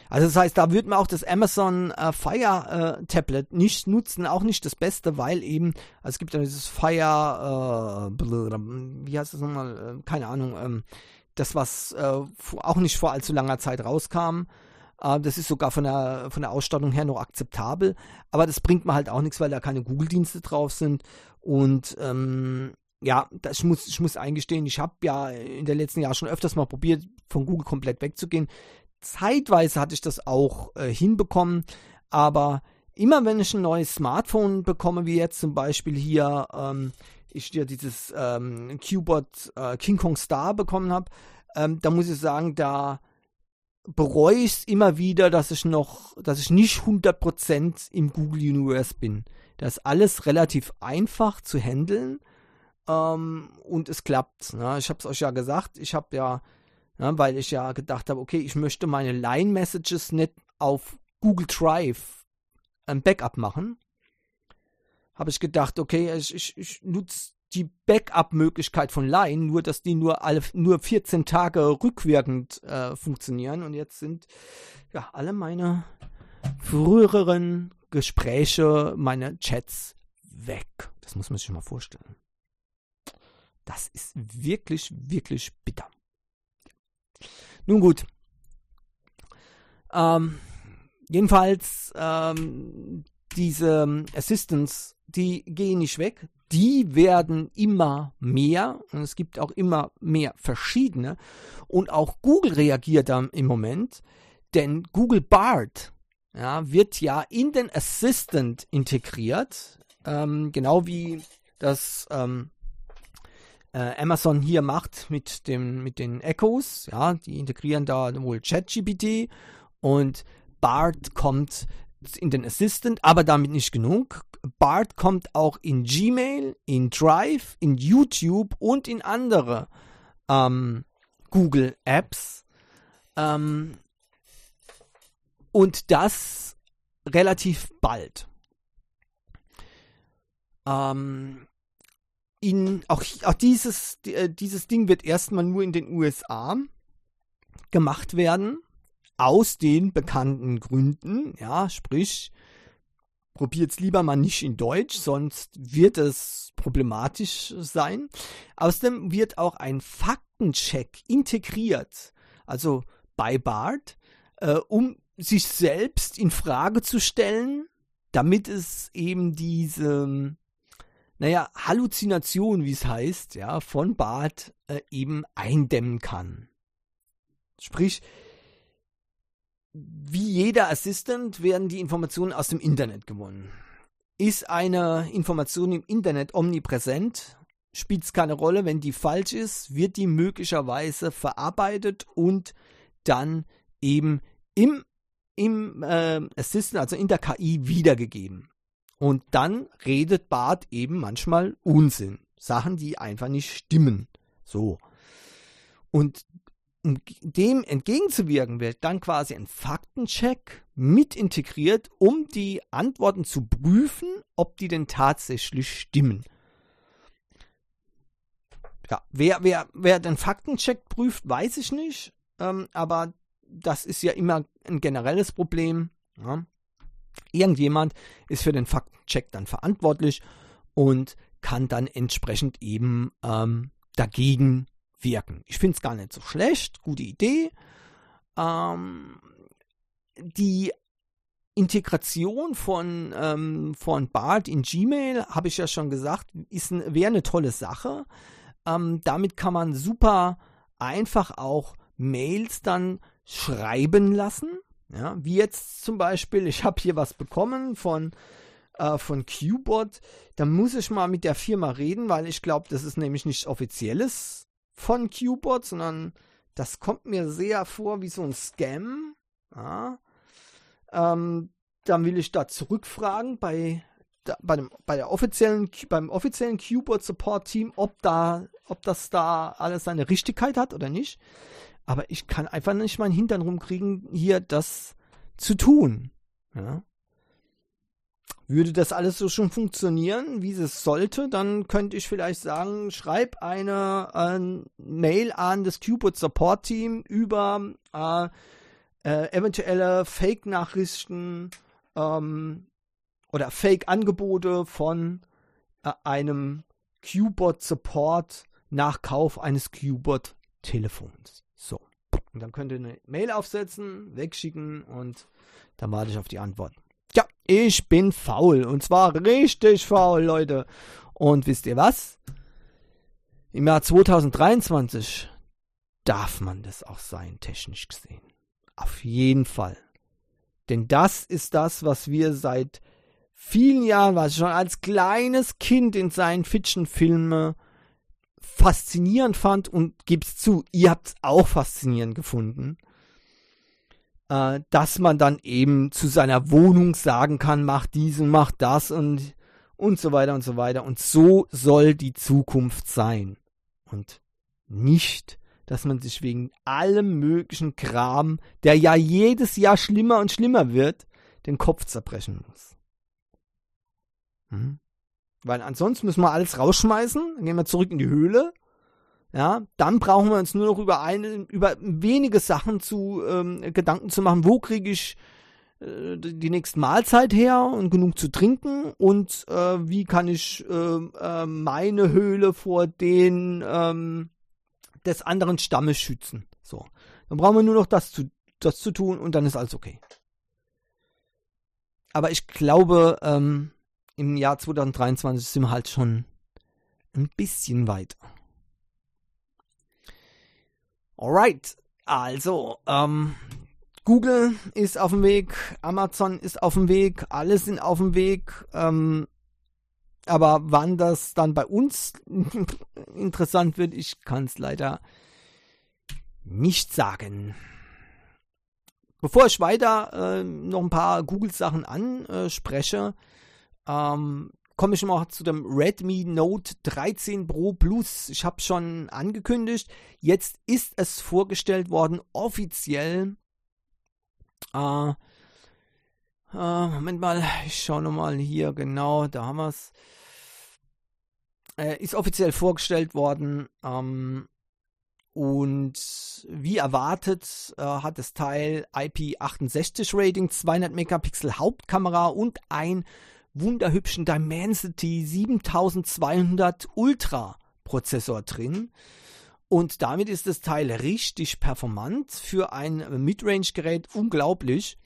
Also das heißt, da würde man auch das Amazon äh, Fire äh, Tablet nicht nutzen, auch nicht das Beste, weil eben, also es gibt ja dieses Fire, äh, wie heißt das nochmal, äh, keine Ahnung, ähm, das was äh, auch nicht vor allzu langer Zeit rauskam. Äh, das ist sogar von der, von der Ausstattung her noch akzeptabel, aber das bringt mir halt auch nichts, weil da keine Google-Dienste drauf sind und ähm, ja, das, ich, muss, ich muss eingestehen, ich habe ja in den letzten Jahren schon öfters mal probiert, von Google komplett wegzugehen. Zeitweise hatte ich das auch äh, hinbekommen, aber immer wenn ich ein neues Smartphone bekomme, wie jetzt zum Beispiel hier, ähm, ich dir dieses ähm, Qbot äh, King Kong Star bekommen habe, ähm, da muss ich sagen, da bereue ich es immer wieder, dass ich noch, dass ich nicht 100% im Google Universe bin. Das ist alles relativ einfach zu handeln ähm, und es klappt. Ne? Ich habe es euch ja gesagt, ich habe ja, ne, weil ich ja gedacht habe, okay, ich möchte meine Line-Messages nicht auf Google Drive ein Backup machen. Habe ich gedacht, okay, ich, ich, ich nutze die Backup-Möglichkeit von Line, nur dass die nur alle nur 14 Tage rückwirkend äh, funktionieren und jetzt sind ja alle meine früheren Gespräche, meine Chats weg. Das muss man sich mal vorstellen. Das ist wirklich, wirklich bitter. Nun gut. Ähm, jedenfalls, ähm, diese Assistants, die gehen nicht weg. Die werden immer mehr und es gibt auch immer mehr verschiedene. Und auch Google reagiert da im Moment, denn Google Bart ja, wird ja in den Assistant integriert, ähm, genau wie das ähm, äh, Amazon hier macht mit, dem, mit den Echos. Ja, die integrieren da wohl ChatGPT und BART kommt in den Assistant, aber damit nicht genug. BART kommt auch in Gmail, in Drive, in YouTube und in andere ähm, Google Apps. Ähm, und das relativ bald. Ähm, in, auch, auch dieses, äh, dieses Ding wird erstmal nur in den USA gemacht werden. Aus den bekannten Gründen. Ja, sprich, probiert es lieber mal nicht in Deutsch, sonst wird es problematisch sein. Außerdem wird auch ein Faktencheck integriert, also bei BART, äh, um sich selbst in Frage zu stellen, damit es eben diese, naja, Halluzination, wie es heißt, ja, von Bart äh, eben eindämmen kann. Sprich, wie jeder Assistant werden die Informationen aus dem Internet gewonnen. Ist eine Information im Internet omnipräsent, spielt es keine Rolle, wenn die falsch ist, wird die möglicherweise verarbeitet und dann eben im, im äh, Assistant, also in der KI, wiedergegeben. Und dann redet Bart eben manchmal Unsinn. Sachen, die einfach nicht stimmen. So. Und um dem entgegenzuwirken, wird dann quasi ein Faktencheck mit integriert, um die Antworten zu prüfen, ob die denn tatsächlich stimmen. Ja, wer, wer, wer den Faktencheck prüft, weiß ich nicht. Ähm, aber das ist ja immer ein generelles Problem. Ja. Irgendjemand ist für den Faktencheck dann verantwortlich und kann dann entsprechend eben ähm, dagegen wirken. Ich finde es gar nicht so schlecht, gute Idee. Ähm, die Integration von, ähm, von Bart in Gmail, habe ich ja schon gesagt, wäre eine tolle Sache. Ähm, damit kann man super einfach auch Mails dann schreiben lassen. Ja, wie jetzt zum Beispiel, ich habe hier was bekommen von, äh, von Qbot. Da muss ich mal mit der Firma reden, weil ich glaube, das ist nämlich nicht offizielles von Qbot, sondern das kommt mir sehr vor wie so ein Scam. Ja. Ähm, dann will ich da zurückfragen bei, da, bei, dem, bei der offiziellen, beim offiziellen Qbot Support Team, ob da, ob das da alles seine Richtigkeit hat oder nicht. Aber ich kann einfach nicht meinen Hintern rumkriegen, hier das zu tun. Ja. Würde das alles so schon funktionieren, wie es sollte, dann könnte ich vielleicht sagen, schreib eine äh, Mail an das Qbot Support Team über äh, äh, eventuelle Fake-Nachrichten ähm, oder Fake-Angebote von äh, einem Qbot Support nach Kauf eines Qbot Telefons. So. Und dann könnt ihr eine Mail aufsetzen, wegschicken und dann warte ich auf die Antwort. Ja, ich bin faul. Und zwar richtig faul, Leute. Und wisst ihr was? Im Jahr 2023 darf man das auch sein, technisch gesehen. Auf jeden Fall. Denn das ist das, was wir seit vielen Jahren, was ich schon als kleines Kind in seinen Fiction-Filmen faszinierend fand und gibt's zu, ihr habt es auch faszinierend gefunden, äh, dass man dann eben zu seiner Wohnung sagen kann, mach dies und mach das und und so weiter und so weiter. Und so soll die Zukunft sein. Und nicht, dass man sich wegen allem möglichen Kram, der ja jedes Jahr schlimmer und schlimmer wird, den Kopf zerbrechen muss. Hm? Weil ansonsten müssen wir alles rausschmeißen, dann gehen wir zurück in die Höhle. Ja, dann brauchen wir uns nur noch über eine, über wenige Sachen zu ähm, Gedanken zu machen. Wo kriege ich äh, die nächste Mahlzeit her und genug zu trinken und äh, wie kann ich äh, äh, meine Höhle vor den ähm, des anderen Stammes schützen. So, dann brauchen wir nur noch das zu das zu tun und dann ist alles okay. Aber ich glaube, ähm, im Jahr 2023 sind wir halt schon ein bisschen weiter. Alright, also, ähm, Google ist auf dem Weg, Amazon ist auf dem Weg, alle sind auf dem Weg. Ähm, aber wann das dann bei uns [laughs] interessant wird, ich kann es leider nicht sagen. Bevor ich weiter äh, noch ein paar Google-Sachen anspreche, ähm, komme ich noch zu dem Redmi Note 13 Pro Plus. Ich habe schon angekündigt. Jetzt ist es vorgestellt worden, offiziell. Äh, äh, Moment mal, ich schaue nochmal hier genau, da haben wir es. Äh, ist offiziell vorgestellt worden. Ähm, und wie erwartet äh, hat das Teil IP68 Rating, 200 Megapixel Hauptkamera und ein wunderhübschen Dimensity 7200 Ultra Prozessor drin. Und damit ist das Teil richtig performant für ein Midrange-Gerät unglaublich.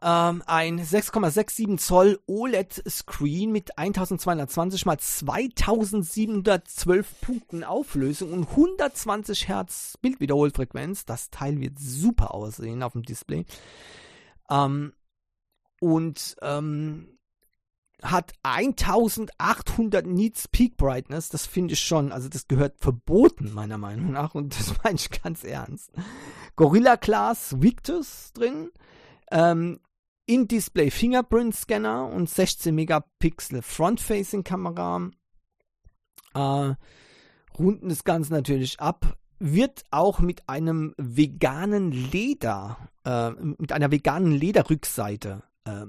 ähm, ein 6,67 Zoll OLED-Screen mit 1220 x 2712 Punkten Auflösung und 120 Hertz Bildwiederholfrequenz. Das Teil wird super aussehen auf dem Display. Ähm, und ähm, hat 1800 Nits Peak Brightness. Das finde ich schon, also das gehört verboten meiner Meinung nach und das [laughs] meine ich ganz ernst. Gorilla Glass Victus drin. Ähm, in-Display Fingerprint Scanner und 16 Megapixel Front-Facing Kamera. Äh, runden das Ganze natürlich ab. Wird auch mit einem veganen Leder, äh, mit einer veganen Lederrückseite äh,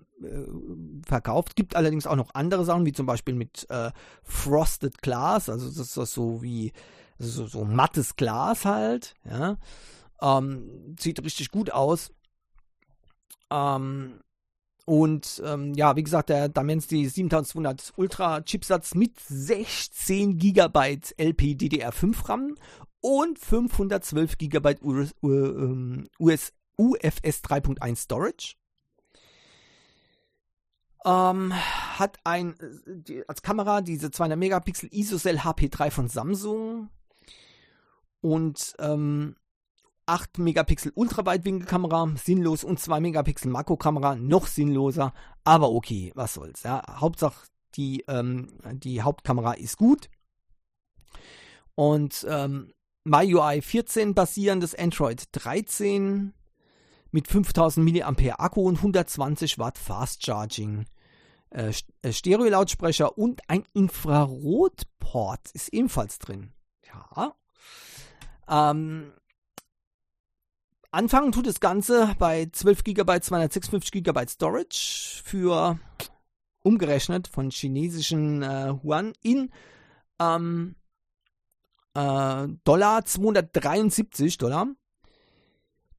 verkauft. Gibt allerdings auch noch andere Sachen, wie zum Beispiel mit äh, Frosted Glass, also das ist so wie so, so mattes Glas halt. Ja. Ähm, sieht richtig gut aus. Ähm, und ähm, ja, wie gesagt, der Dimensity 7200 Ultra Chipsatz mit 16 GB LPDDR5 RAM und 512 GB US, US, UFS 3.1 Storage. Ähm, hat ein die, als Kamera diese 200 Megapixel ISOCELL HP3 von Samsung und ähm, 8 Megapixel Ultraweitwinkelkamera, sinnlos und 2 Megapixel Makrokamera, noch sinnloser, aber okay, was soll's. Ja. Hauptsache die, ähm, die Hauptkamera ist gut. Und ähm, MyUI 14 basierendes Android 13 mit 5000 mAh Akku und 120 Watt Fast Charging. Äh, äh, Stereo-Lautsprecher und ein Infrarotport ist ebenfalls drin. Ja. Ähm, Anfangen tut das Ganze bei 12 GB 256 GB Storage für umgerechnet von chinesischen äh, Yuan in ähm, äh, Dollar 273 Dollar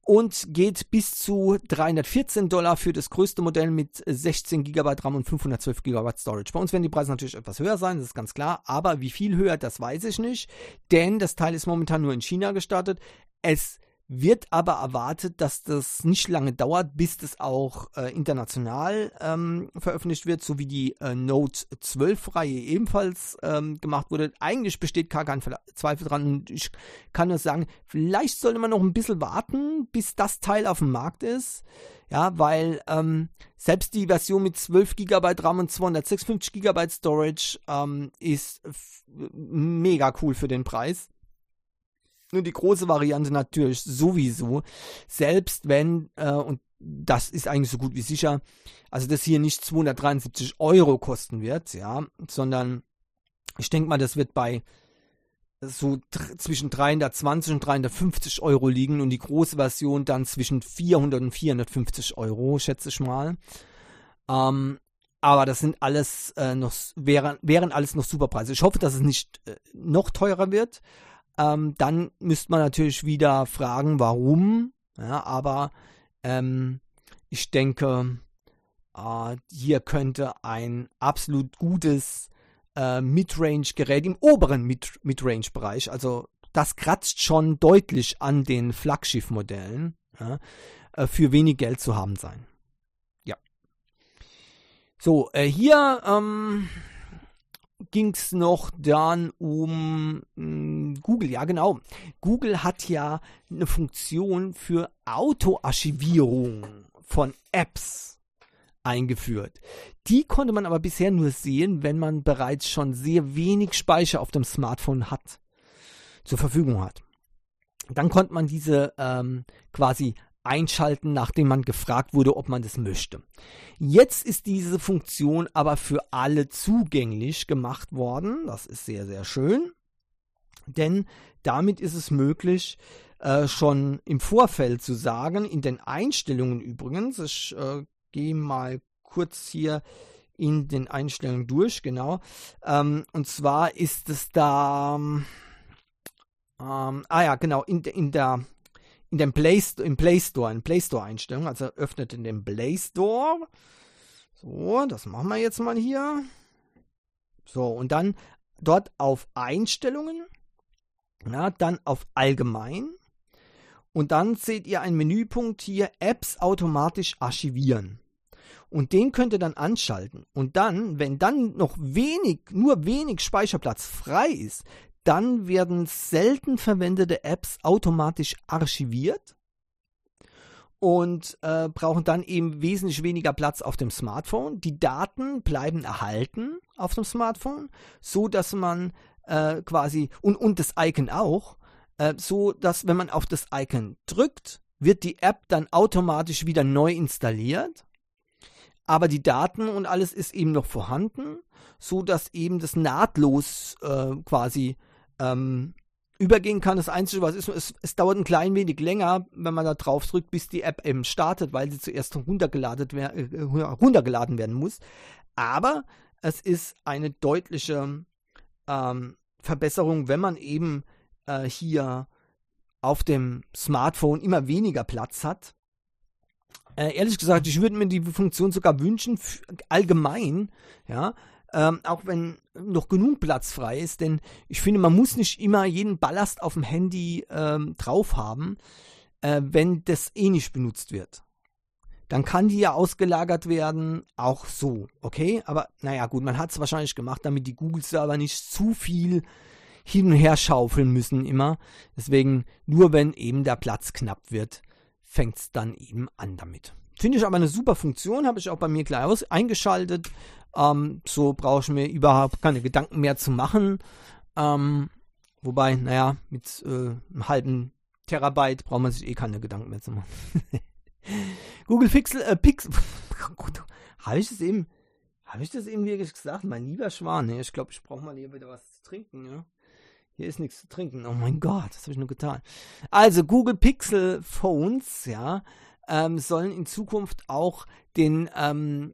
und geht bis zu 314 Dollar für das größte Modell mit 16 GB RAM und 512 GB Storage. Bei uns werden die Preise natürlich etwas höher sein, das ist ganz klar, aber wie viel höher, das weiß ich nicht, denn das Teil ist momentan nur in China gestartet. Es wird aber erwartet, dass das nicht lange dauert, bis das auch äh, international ähm, veröffentlicht wird, so wie die äh, Note 12-Reihe ebenfalls ähm, gemacht wurde. Eigentlich besteht gar kein Zweifel dran und ich kann nur sagen, vielleicht sollte man noch ein bisschen warten, bis das Teil auf dem Markt ist. Ja, weil ähm, selbst die Version mit 12 GB RAM und 256 GB Storage ähm, ist mega cool für den Preis. Nur die große Variante natürlich sowieso. Selbst wenn, äh, und das ist eigentlich so gut wie sicher, also das hier nicht 273 Euro kosten wird, ja, sondern ich denke mal, das wird bei so zwischen 320 und 350 Euro liegen und die große Version dann zwischen 400 und 450 Euro, schätze ich mal. Ähm, aber das sind alles äh, noch, wären, wären alles noch Superpreise. Ich hoffe, dass es nicht äh, noch teurer wird ähm, dann müsste man natürlich wieder fragen, warum. Ja, aber ähm, ich denke, äh, hier könnte ein absolut gutes äh, Midrange-Gerät im oberen Mid Midrange-Bereich, also das kratzt schon deutlich an den Flaggschiff-Modellen, ja, äh, für wenig Geld zu haben sein. Ja. So, äh, hier ähm, ging es noch dann um hm, Google. Ja, genau. Google hat ja eine Funktion für Autoarchivierung von Apps eingeführt. Die konnte man aber bisher nur sehen, wenn man bereits schon sehr wenig Speicher auf dem Smartphone hat, zur Verfügung hat. Dann konnte man diese ähm, quasi einschalten, nachdem man gefragt wurde, ob man das möchte. Jetzt ist diese Funktion aber für alle zugänglich gemacht worden. Das ist sehr, sehr schön. Denn damit ist es möglich, äh, schon im Vorfeld zu sagen, in den Einstellungen übrigens, ich äh, gehe mal kurz hier in den Einstellungen durch, genau. Ähm, und zwar ist es da, ähm, ah ja, genau, in, in der in dem Play, im Play Store, in Play Store Einstellungen, also öffnet in dem Play Store. So, das machen wir jetzt mal hier. So, und dann dort auf Einstellungen, ja, dann auf Allgemein. Und dann seht ihr einen Menüpunkt hier, Apps automatisch archivieren. Und den könnt ihr dann anschalten. Und dann, wenn dann noch wenig, nur wenig Speicherplatz frei ist, dann werden selten verwendete Apps automatisch archiviert und äh, brauchen dann eben wesentlich weniger Platz auf dem Smartphone. Die Daten bleiben erhalten auf dem Smartphone, so dass man äh, quasi und und das Icon auch, äh, so dass wenn man auf das Icon drückt, wird die App dann automatisch wieder neu installiert. Aber die Daten und alles ist eben noch vorhanden, so dass eben das nahtlos äh, quasi ähm, übergehen kann. Das Einzige, was ist, es, es, dauert ein klein wenig länger, wenn man da drauf drückt, bis die App eben startet, weil sie zuerst runtergeladen, äh, runtergeladen werden muss. Aber es ist eine deutliche ähm, Verbesserung, wenn man eben äh, hier auf dem Smartphone immer weniger Platz hat. Äh, ehrlich gesagt, ich würde mir die Funktion sogar wünschen, allgemein, ja, ähm, auch wenn noch genug Platz frei ist, denn ich finde, man muss nicht immer jeden Ballast auf dem Handy ähm, drauf haben, äh, wenn das eh nicht benutzt wird. Dann kann die ja ausgelagert werden, auch so, okay? Aber naja, gut, man hat es wahrscheinlich gemacht, damit die Google-Server nicht zu viel hin und her schaufeln müssen immer. Deswegen, nur wenn eben der Platz knapp wird, fängt es dann eben an damit. Finde ich aber eine super Funktion, habe ich auch bei mir gleich eingeschaltet. Ähm, so brauche ich mir überhaupt keine Gedanken mehr zu machen. Ähm, wobei, naja, mit äh, einem halben Terabyte braucht man sich eh keine Gedanken mehr zu machen. [laughs] Google Pixel, äh, Pixel. [laughs] habe ich das eben, habe ich das eben wirklich gesagt? Mein lieber Schwan, ne? ich glaube, ich brauche mal hier wieder was zu trinken, ja. Hier ist nichts zu trinken. Oh mein Gott, das habe ich nur getan. Also Google Pixel Phones, ja, ähm, sollen in Zukunft auch den ähm,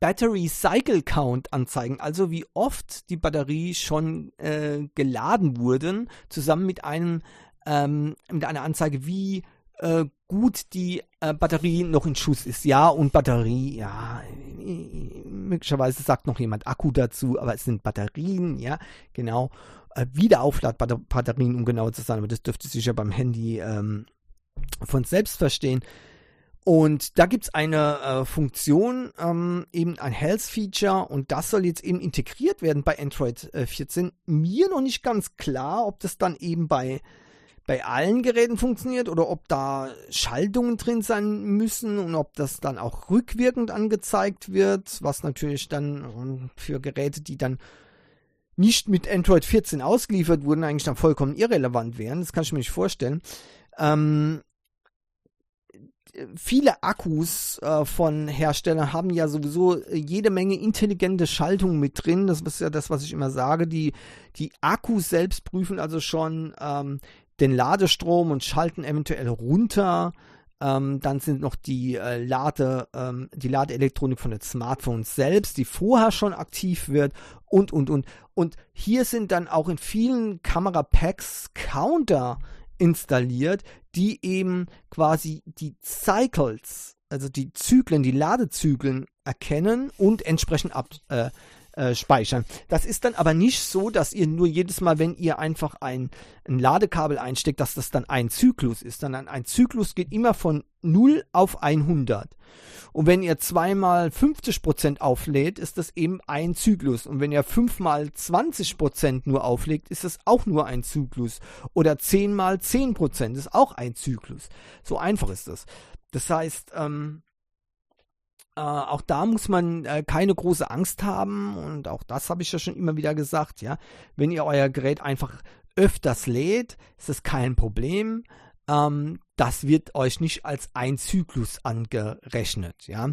Battery Cycle Count anzeigen, also wie oft die Batterie schon äh, geladen wurden, zusammen mit einem ähm, mit einer Anzeige, wie äh, gut die äh, Batterie noch in Schuss ist. Ja, und Batterie, ja, möglicherweise sagt noch jemand Akku dazu, aber es sind Batterien, ja, genau. Äh, Wiederaufladbatterien, um genau zu sein, aber das dürfte sich ja beim Handy ähm, von selbst verstehen. Und da gibt es eine äh, Funktion, ähm, eben ein Health-Feature und das soll jetzt eben integriert werden bei Android äh, 14. Mir noch nicht ganz klar, ob das dann eben bei, bei allen Geräten funktioniert oder ob da Schaltungen drin sein müssen und ob das dann auch rückwirkend angezeigt wird, was natürlich dann für Geräte, die dann nicht mit Android 14 ausgeliefert wurden, eigentlich dann vollkommen irrelevant wären. Das kann ich mir nicht vorstellen. Ähm, viele Akkus äh, von Herstellern haben ja sowieso jede Menge intelligente Schaltungen mit drin. Das ist ja das, was ich immer sage. Die, die Akkus selbst prüfen also schon ähm, den Ladestrom und schalten eventuell runter. Ähm, dann sind noch die äh, Lade, ähm, die Ladeelektronik von den Smartphones selbst, die vorher schon aktiv wird und und und. Und hier sind dann auch in vielen Kamerapacks Counter installiert, die eben quasi die Cycles, also die Zyklen, die Ladezyklen erkennen und entsprechend ab, äh, äh, speichern. Das ist dann aber nicht so, dass ihr nur jedes Mal, wenn ihr einfach ein, ein Ladekabel einsteckt, dass das dann ein Zyklus ist, sondern ein Zyklus geht immer von 0 auf 100. Und wenn ihr zweimal 50% auflädt, ist das eben ein Zyklus. Und wenn ihr fünfmal 20% nur auflegt, ist das auch nur ein Zyklus. Oder zehnmal 10% ist auch ein Zyklus. So einfach ist das. Das heißt, ähm, äh, auch da muss man äh, keine große Angst haben und auch das habe ich ja schon immer wieder gesagt, ja. Wenn ihr euer Gerät einfach öfters lädt, ist das kein Problem. Ähm, das wird euch nicht als ein Zyklus angerechnet, ja.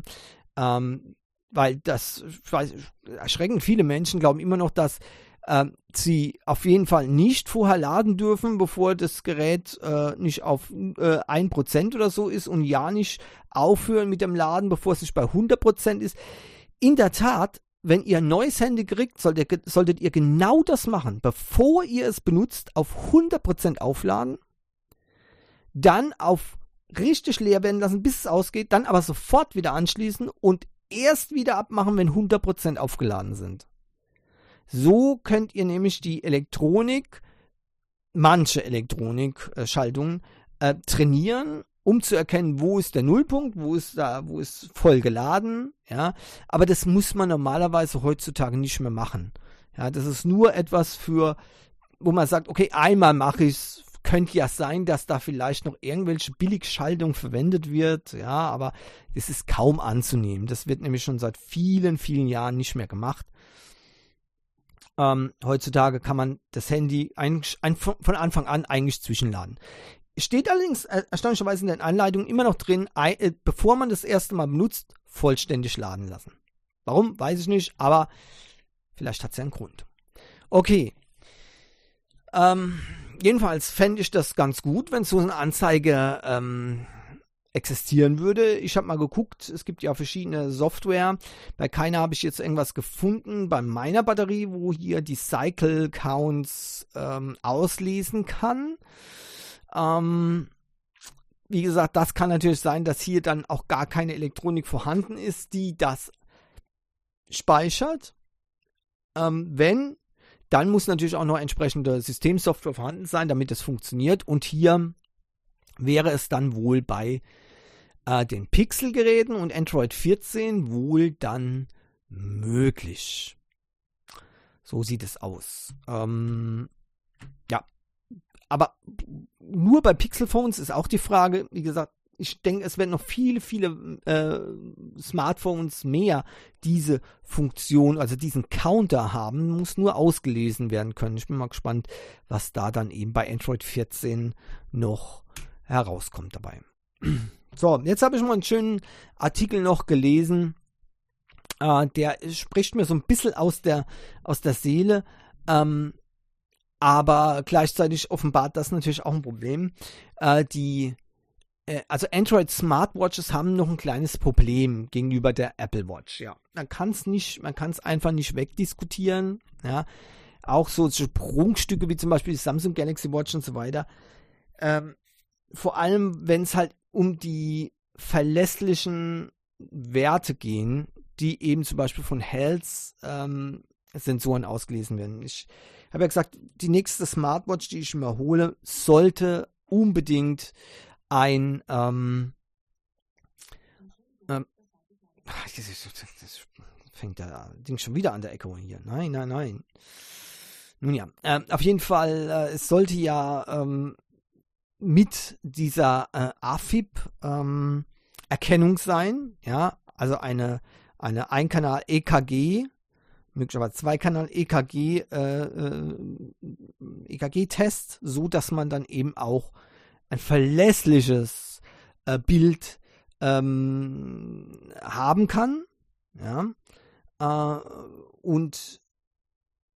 Ähm, weil das weiß, erschrecken viele Menschen, glauben immer noch, dass äh, sie auf jeden Fall nicht vorher laden dürfen, bevor das Gerät äh, nicht auf äh, 1% oder so ist und ja nicht aufhören mit dem Laden, bevor es nicht bei 100% ist. In der Tat, wenn ihr ein neues Handy kriegt, solltet, solltet ihr genau das machen. Bevor ihr es benutzt, auf 100% aufladen, dann auf richtig leer werden lassen, bis es ausgeht, dann aber sofort wieder anschließen und erst wieder abmachen, wenn 100% aufgeladen sind. So könnt ihr nämlich die Elektronik, manche Elektronikschaltungen, äh, trainieren um zu erkennen, wo ist der Nullpunkt, wo ist da, wo ist voll geladen, ja. Aber das muss man normalerweise heutzutage nicht mehr machen. Ja, das ist nur etwas für, wo man sagt, okay, einmal mache ich es, könnte ja sein, dass da vielleicht noch irgendwelche Billigschaltung verwendet wird, ja, aber es ist kaum anzunehmen. Das wird nämlich schon seit vielen, vielen Jahren nicht mehr gemacht. Ähm, heutzutage kann man das Handy ein, ein, von Anfang an eigentlich zwischenladen. Steht allerdings äh, erstaunlicherweise in den Anleitungen immer noch drin, äh, bevor man das erste Mal benutzt, vollständig laden lassen. Warum, weiß ich nicht, aber vielleicht hat es ja einen Grund. Okay. Ähm, jedenfalls fände ich das ganz gut, wenn so eine Anzeige ähm, existieren würde. Ich habe mal geguckt, es gibt ja verschiedene Software. Bei keiner habe ich jetzt irgendwas gefunden. Bei meiner Batterie, wo hier die Cycle Counts ähm, auslesen kann. Ähm, wie gesagt, das kann natürlich sein, dass hier dann auch gar keine Elektronik vorhanden ist, die das speichert. Ähm, wenn dann muss natürlich auch noch entsprechende Systemsoftware vorhanden sein, damit es funktioniert. Und hier wäre es dann wohl bei äh, den Pixel-Geräten und Android 14 wohl dann möglich. So sieht es aus. Ähm, ja. Aber nur bei Pixel-Phones ist auch die Frage, wie gesagt, ich denke, es werden noch viele, viele äh, Smartphones mehr diese Funktion, also diesen Counter haben, muss nur ausgelesen werden können. Ich bin mal gespannt, was da dann eben bei Android 14 noch herauskommt dabei. So, jetzt habe ich mal einen schönen Artikel noch gelesen. Äh, der spricht mir so ein bisschen aus der, aus der Seele. Ähm, aber gleichzeitig offenbart das natürlich auch ein Problem. Äh, die äh, also Android Smartwatches haben noch ein kleines Problem gegenüber der Apple Watch. Ja, man kann es nicht, man kann es einfach nicht wegdiskutieren. Ja, auch so Prunkstücke wie zum Beispiel die Samsung Galaxy Watch und so weiter. Ähm, vor allem, wenn es halt um die verlässlichen Werte gehen, die eben zum Beispiel von Health ähm, ausgelesen werden. Ich habe ja gesagt, die nächste Smartwatch, die ich mir hole, sollte unbedingt ein ähm, ähm, das fängt der Ding schon wieder an der Echo hier. Nein, nein, nein. Nun ja, äh, auf jeden Fall, äh, es sollte ja ähm, mit dieser äh, AFib ähm, sein, ja, also eine eine Einkanal EKG, möglicherweise Zweikanal EKG äh, äh, EKG Test, so dass man dann eben auch ein verlässliches äh, Bild ähm, haben kann. Ja, äh, und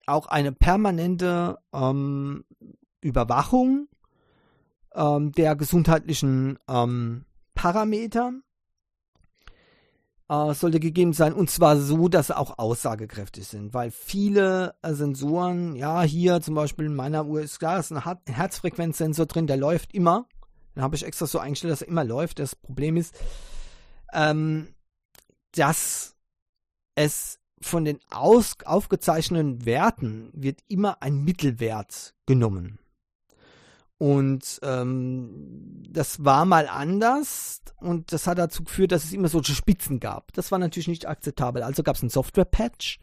auch eine permanente ähm, Überwachung ähm, der gesundheitlichen ähm, Parameter äh, sollte gegeben sein und zwar so, dass sie auch aussagekräftig sind, weil viele äh, Sensoren, ja, hier zum Beispiel in meiner Uhr ist klar, ist ein, Herzfrequenzsensor drin, der läuft immer. Den habe ich extra so eingestellt, dass er immer läuft. Das Problem ist, ähm, dass es von den aus, aufgezeichneten Werten wird immer ein Mittelwert genommen. Und ähm, das war mal anders und das hat dazu geführt, dass es immer solche Spitzen gab. Das war natürlich nicht akzeptabel. Also gab es einen Software-Patch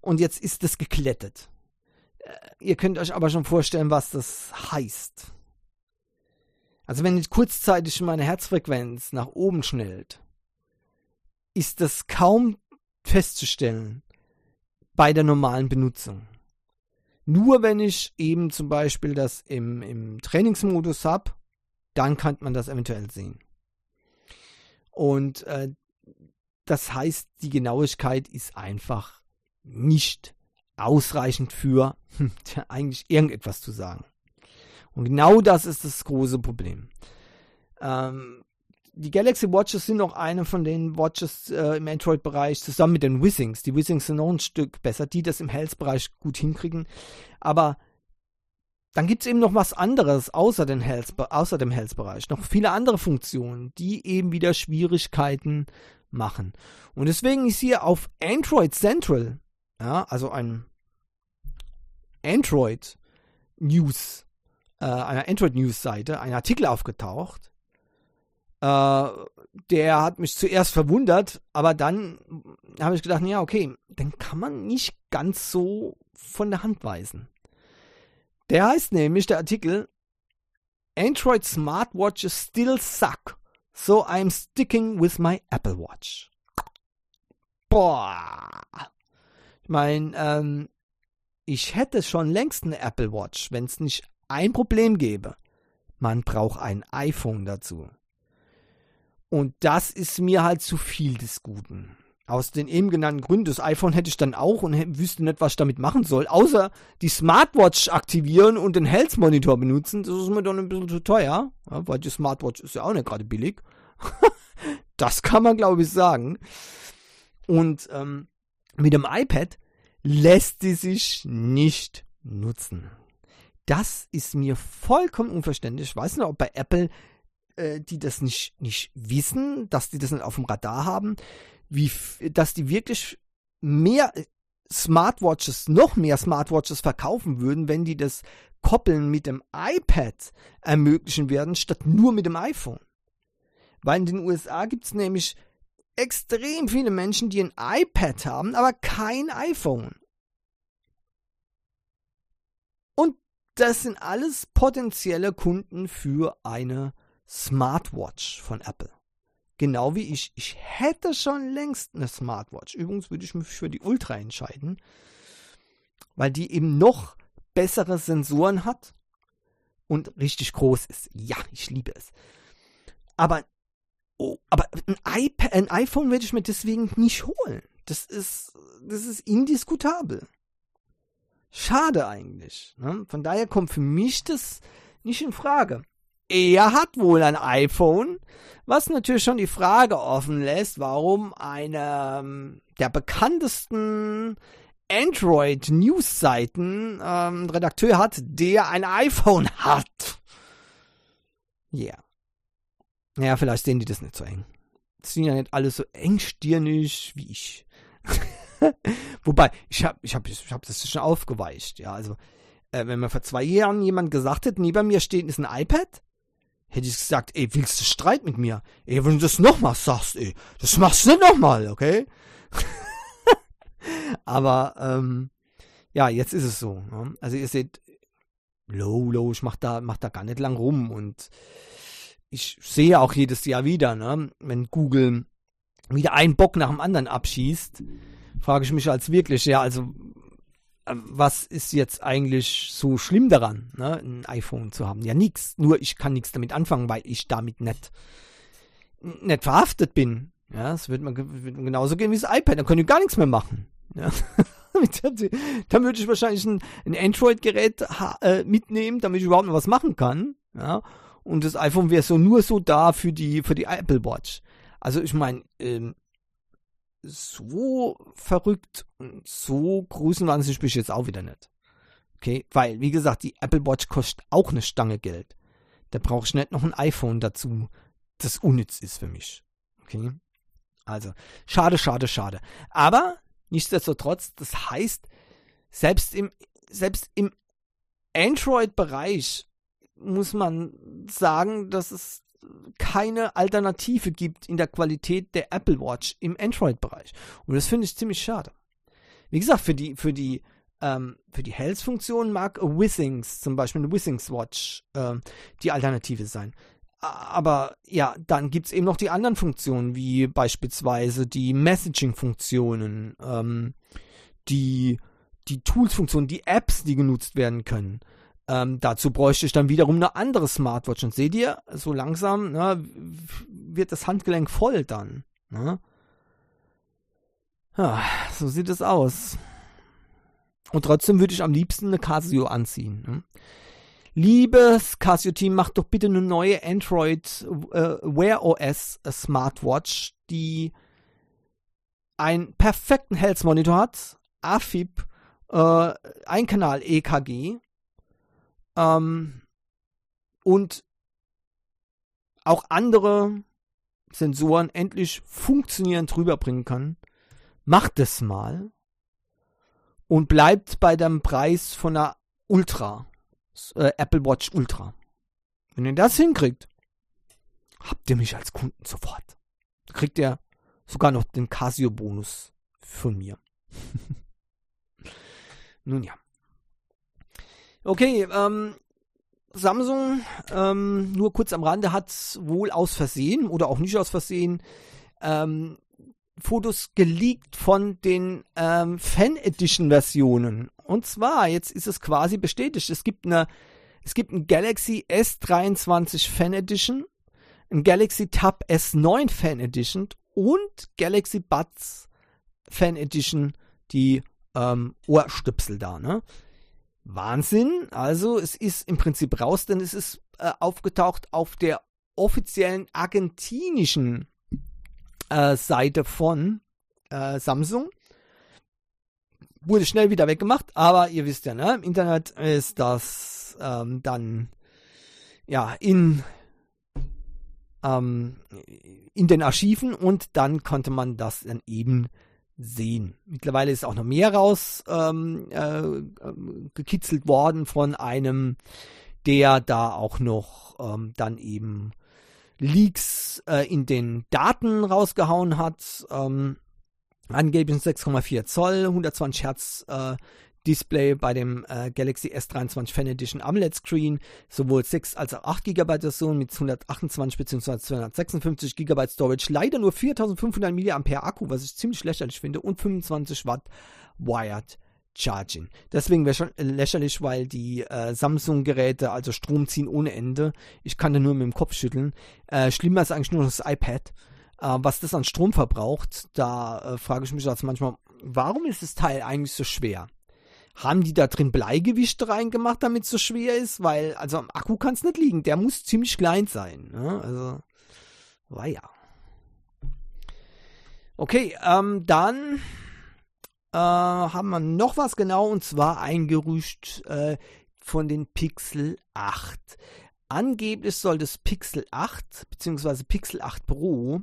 und jetzt ist das geklettet. Äh, ihr könnt euch aber schon vorstellen, was das heißt. Also wenn jetzt kurzzeitig meine Herzfrequenz nach oben schnellt, ist das kaum festzustellen bei der normalen Benutzung. Nur wenn ich eben zum Beispiel das im, im Trainingsmodus habe, dann kann man das eventuell sehen. Und äh, das heißt, die Genauigkeit ist einfach nicht ausreichend für hm, eigentlich irgendetwas zu sagen. Und genau das ist das große Problem. Ähm, die Galaxy Watches sind auch eine von den Watches äh, im Android-Bereich zusammen mit den Wissings. Die Wissings sind noch ein Stück besser, die das im Health-Bereich gut hinkriegen. Aber dann gibt es eben noch was anderes außer, den Health, außer dem Health-Bereich. Noch viele andere Funktionen, die eben wieder Schwierigkeiten machen. Und deswegen ist hier auf Android Central, ja, also ein Android News, äh, einer Android News Seite, ein Artikel aufgetaucht, Äh, der hat mich zuerst verwundert, aber dann habe ich gedacht, ja, okay, den kann man nicht ganz so von der Hand weisen. Der heißt nämlich, der Artikel, Android smartwatches still suck, so I'm sticking with my Apple Watch. Boah. Ich meine, ähm, ich hätte schon längst eine Apple Watch, wenn es nicht ein Problem gäbe. Man braucht ein iPhone dazu. Und das ist mir halt zu viel des Guten. Aus den eben genannten Gründen. Das iPhone hätte ich dann auch und wüsste nicht, was ich damit machen soll. Außer die Smartwatch aktivieren und den Health Monitor benutzen. Das ist mir dann ein bisschen zu teuer. Ja, weil die Smartwatch ist ja auch nicht gerade billig. [laughs] das kann man, glaube ich, sagen. Und ähm, mit dem iPad lässt sie sich nicht nutzen. Das ist mir vollkommen unverständlich. Ich weiß nicht, ob bei Apple äh, die das nicht, nicht wissen, dass die das nicht auf dem Radar haben, wie, dass die wirklich mehr Smartwatches, noch mehr Smartwatches verkaufen würden, wenn die das Koppeln mit dem iPad ermöglichen werden, statt nur mit dem iPhone. Weil in den USA gibt es nämlich extrem viele Menschen, die ein iPad haben, aber kein iPhone. Und das sind alles potenzielle Kunden für eine Smartwatch von Apple. Genau wie ich. Ich hätte schon längst eine Smartwatch. Übrigens würde ich mich für die Ultra entscheiden, weil die eben noch bessere Sensoren hat und richtig groß ist. Ja, ich liebe es. Aber, oh, aber ein, iPad, ein iPhone werde ich mir deswegen nicht holen. Das ist, das ist indiskutabel. Schade eigentlich. Ne? Von daher kommt für mich das nicht in Frage. Er hat wohl ein iPhone, was natürlich schon die Frage offen lässt, warum einer ähm, der bekanntesten Android-News-Seiten ähm, Redakteur hat, der ein iPhone hat. Ja. Yeah. Ja, vielleicht sehen die das nicht so eng. Das sind ja nicht alle so engstirnig wie ich. [laughs] Wobei, ich habe ich hab, ich hab das schon aufgeweicht. Ja, also, äh, wenn mir vor zwei Jahren jemand gesagt hätte, neben mir steht ist ein iPad, hätte ich gesagt, ey, willst du Streit mit mir? Ey, wenn du das nochmal sagst, ey, das machst du nicht nochmal, okay? [laughs] Aber, ähm, ja, jetzt ist es so. Ne? Also ihr seht, low, low, ich mach da, mach da gar nicht lang rum und ich sehe auch jedes Jahr wieder, ne, wenn Google wieder einen Bock nach dem anderen abschießt, frage ich mich als wirklich, ja, also was ist jetzt eigentlich so schlimm daran, ne, ein iPhone zu haben? Ja, nichts. Nur ich kann nichts damit anfangen, weil ich damit nicht, nicht verhaftet bin. Ja, es wird mir, genauso gehen wie das iPad. Dann können ich gar nichts mehr machen. Ja. [laughs] dann würde ich wahrscheinlich ein, ein Android-Gerät äh, mitnehmen, damit ich überhaupt noch was machen kann. Ja. Und das iPhone wäre so nur so da für die, für die Apple Watch. Also ich meine, ähm, so verrückt und so größenwahnsinnig bin ich jetzt auch wieder nicht. Okay, weil, wie gesagt, die Apple Watch kostet auch eine Stange Geld. Da brauche ich nicht noch ein iPhone dazu, das unnütz ist für mich. Okay, also, schade, schade, schade. Aber, nichtsdestotrotz, das heißt, selbst im, selbst im Android-Bereich muss man sagen, dass es keine Alternative gibt in der Qualität der Apple Watch im Android-Bereich. Und das finde ich ziemlich schade. Wie gesagt, für die, für die, ähm, für die Health-Funktion mag Withings, zum Beispiel eine Withings Watch, äh, die Alternative sein. Aber ja, dann gibt es eben noch die anderen Funktionen, wie beispielsweise die Messaging-Funktionen, ähm, die, die Tools-Funktionen, die Apps, die genutzt werden können. Ähm, dazu bräuchte ich dann wiederum eine andere Smartwatch. Und seht ihr, so langsam ne, wird das Handgelenk voll dann. Ne? Ja, so sieht es aus. Und trotzdem würde ich am liebsten eine Casio anziehen. Ne? Liebes Casio-Team, macht doch bitte eine neue Android äh, Wear OS Smartwatch, die einen perfekten Health Monitor hat, AFib, äh, ein Kanal EKG ähm, und auch andere Sensoren endlich funktionierend rüberbringen kann, macht es mal und bleibt bei dem Preis von einer Ultra, äh, Apple Watch Ultra. Wenn ihr das hinkriegt, habt ihr mich als Kunden sofort. Kriegt ihr sogar noch den Casio-Bonus von mir. [laughs] Nun ja. Okay, ähm, Samsung, ähm, nur kurz am Rande, hat wohl aus Versehen oder auch nicht aus Versehen ähm, Fotos geleakt von den ähm, Fan Edition Versionen. Und zwar, jetzt ist es quasi bestätigt. Es gibt eine, es gibt ein Galaxy S23 Fan Edition, ein Galaxy Tab S9 Fan Edition und Galaxy Buds Fan Edition, die ähm, Ohrstöpsel da, ne? Wahnsinn. Also es ist im Prinzip raus, denn es ist äh, aufgetaucht auf der offiziellen argentinischen äh, Seite von äh, Samsung. Wurde schnell wieder weggemacht, aber ihr wisst ja, ne? Im Internet ist das ähm, dann ja in ähm, in den Archiven und dann konnte man das dann eben sehen. Mittlerweile ist auch noch mehr raus ähm, äh, gekitzelt worden von einem, der da auch noch ähm, dann eben Leaks äh, in den Daten rausgehauen hat. Ähm, angeblich 6,4 Zoll, 120 Hertz äh, Display bei dem äh, Galaxy S23 Fan Edition AMOLED Screen, sowohl 6 als auch 8 GB Version mit 128 bzw. 256 GB Storage, leider nur 4500 mAh Akku, was ich ziemlich lächerlich finde, und 25 Watt Wired Charging. Deswegen wäre schon lächerlich, weil die äh, Samsung-Geräte also Strom ziehen ohne Ende. Ich kann da nur mit dem Kopf schütteln. Äh, schlimmer ist eigentlich nur das iPad. Äh, was das an Strom verbraucht, da äh, frage ich mich jetzt manchmal, warum ist das Teil eigentlich so schwer? Haben die da drin Bleigewichte reingemacht, damit es so schwer ist? Weil, also am Akku kann es nicht liegen. Der muss ziemlich klein sein. Ne? Also, war ja. Okay, ähm, dann äh, haben wir noch was genau und zwar ein Gerücht äh, von den Pixel 8. Angeblich soll das Pixel 8 bzw. Pixel 8 Pro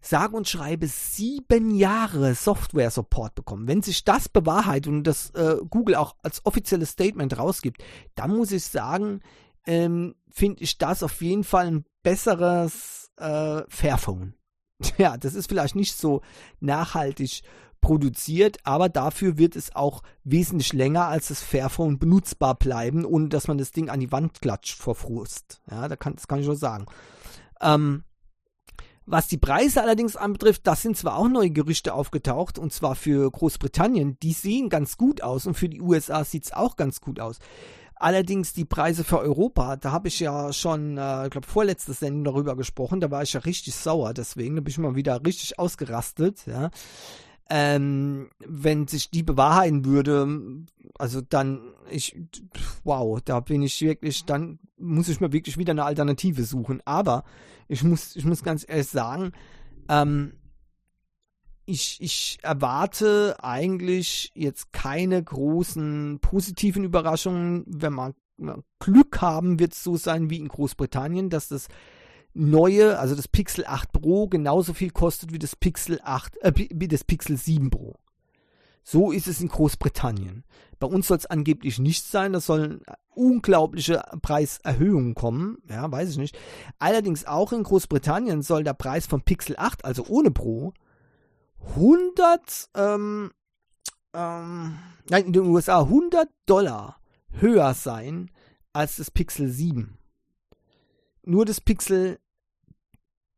sage und schreibe sieben Jahre Software-Support bekommen. Wenn sich das bewahrheitet und das äh, Google auch als offizielles Statement rausgibt, dann muss ich sagen, ähm, finde ich das auf jeden Fall ein besseres äh, Fairphone. [laughs] Ja, das ist vielleicht nicht so nachhaltig produziert, aber dafür wird es auch wesentlich länger als das Fairphone benutzbar bleiben, ohne dass man das Ding an die Wand klatscht vor Frust. Ja, da kann, das kann ich schon sagen. Ähm, was die Preise allerdings anbetrifft, das sind zwar auch neue Gerüchte aufgetaucht, und zwar für Großbritannien, die sehen ganz gut aus und für die USA sieht es auch ganz gut aus. Allerdings die Preise für Europa, da habe ich ja schon, äh, ich glaube, vorletzte Sendung darüber gesprochen, da war ich ja richtig sauer, deswegen da bin ich mal wieder richtig ausgerastet, ja. Ähm, wenn sich die bewahrheiten würde, also dann, ich, wow, da bin ich wirklich, dann muss ich mir wirklich wieder eine Alternative suchen. Aber ich muss, ich muss ganz ehrlich sagen, ähm, ich, ich erwarte eigentlich jetzt keine großen positiven Überraschungen. Wenn man Glück haben, wird es so sein wie in Großbritannien, dass das neue, also das Pixel 8 Pro genauso viel kostet wie das Pixel 8, äh, wie das Pixel 7 Pro. So ist es in Großbritannien. Bei uns soll es angeblich nicht sein. Da sollen unglaubliche Preiserhöhungen kommen. Ja, weiß ich nicht. Allerdings auch in Großbritannien soll der Preis von Pixel 8, also ohne Pro, 100, ähm, ähm, nein, in den USA 100 Dollar höher sein als das Pixel 7. Nur das Pixel